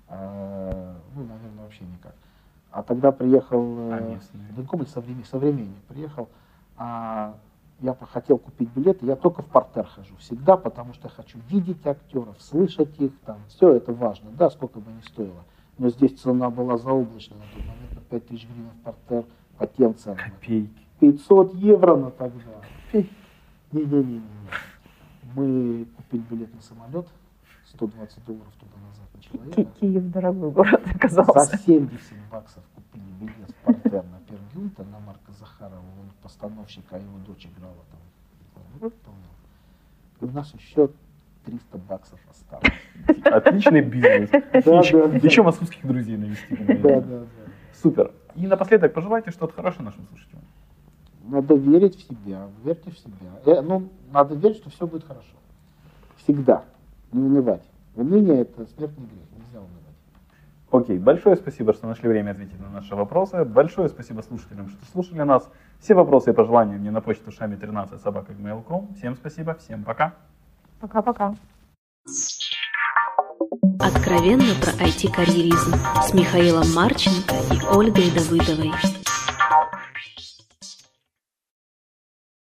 А, ну, наверное, вообще никак. А тогда приехал А, э, местные. Военком современник, современник приехал, а я хотел купить билеты, я только в портер хожу всегда, потому что хочу видеть актеров, слышать их, там, все это важно, да, сколько бы ни стоило. Но здесь цена была заоблачная на тот момент, на 5000 гривен в портер, по тем ценам. Копейки. 500 евро на тогда. Не-не-не. Мы купили билет на самолет, 120 долларов туда-назад человека. Киев дорогой город (laughs) За оказался. 70 баксов купили билет в портер на Пергюнта, на Марка Захарова, он постановщик, а его дочь играла там. И у нас еще 300 баксов осталось. Отличный бизнес. (laughs) Еще московских друзей навести. Да, да, да. Супер. И напоследок пожелайте что-то хорошее нашим слушателям. Надо верить в себя, верьте в себя. Э, ну, надо верить, что все будет хорошо. Всегда. Не унывать. Уныние это смертный грех, нельзя унывать. Окей, большое спасибо, что нашли время ответить на наши вопросы. Большое спасибо слушателям, что слушали нас. Все вопросы и пожелания мне на почту шами 13 собака Всем спасибо, всем пока. Пока-пока. Откровенно про IT-карьеризм с Михаилом Марченко и Ольгой Давыдовой.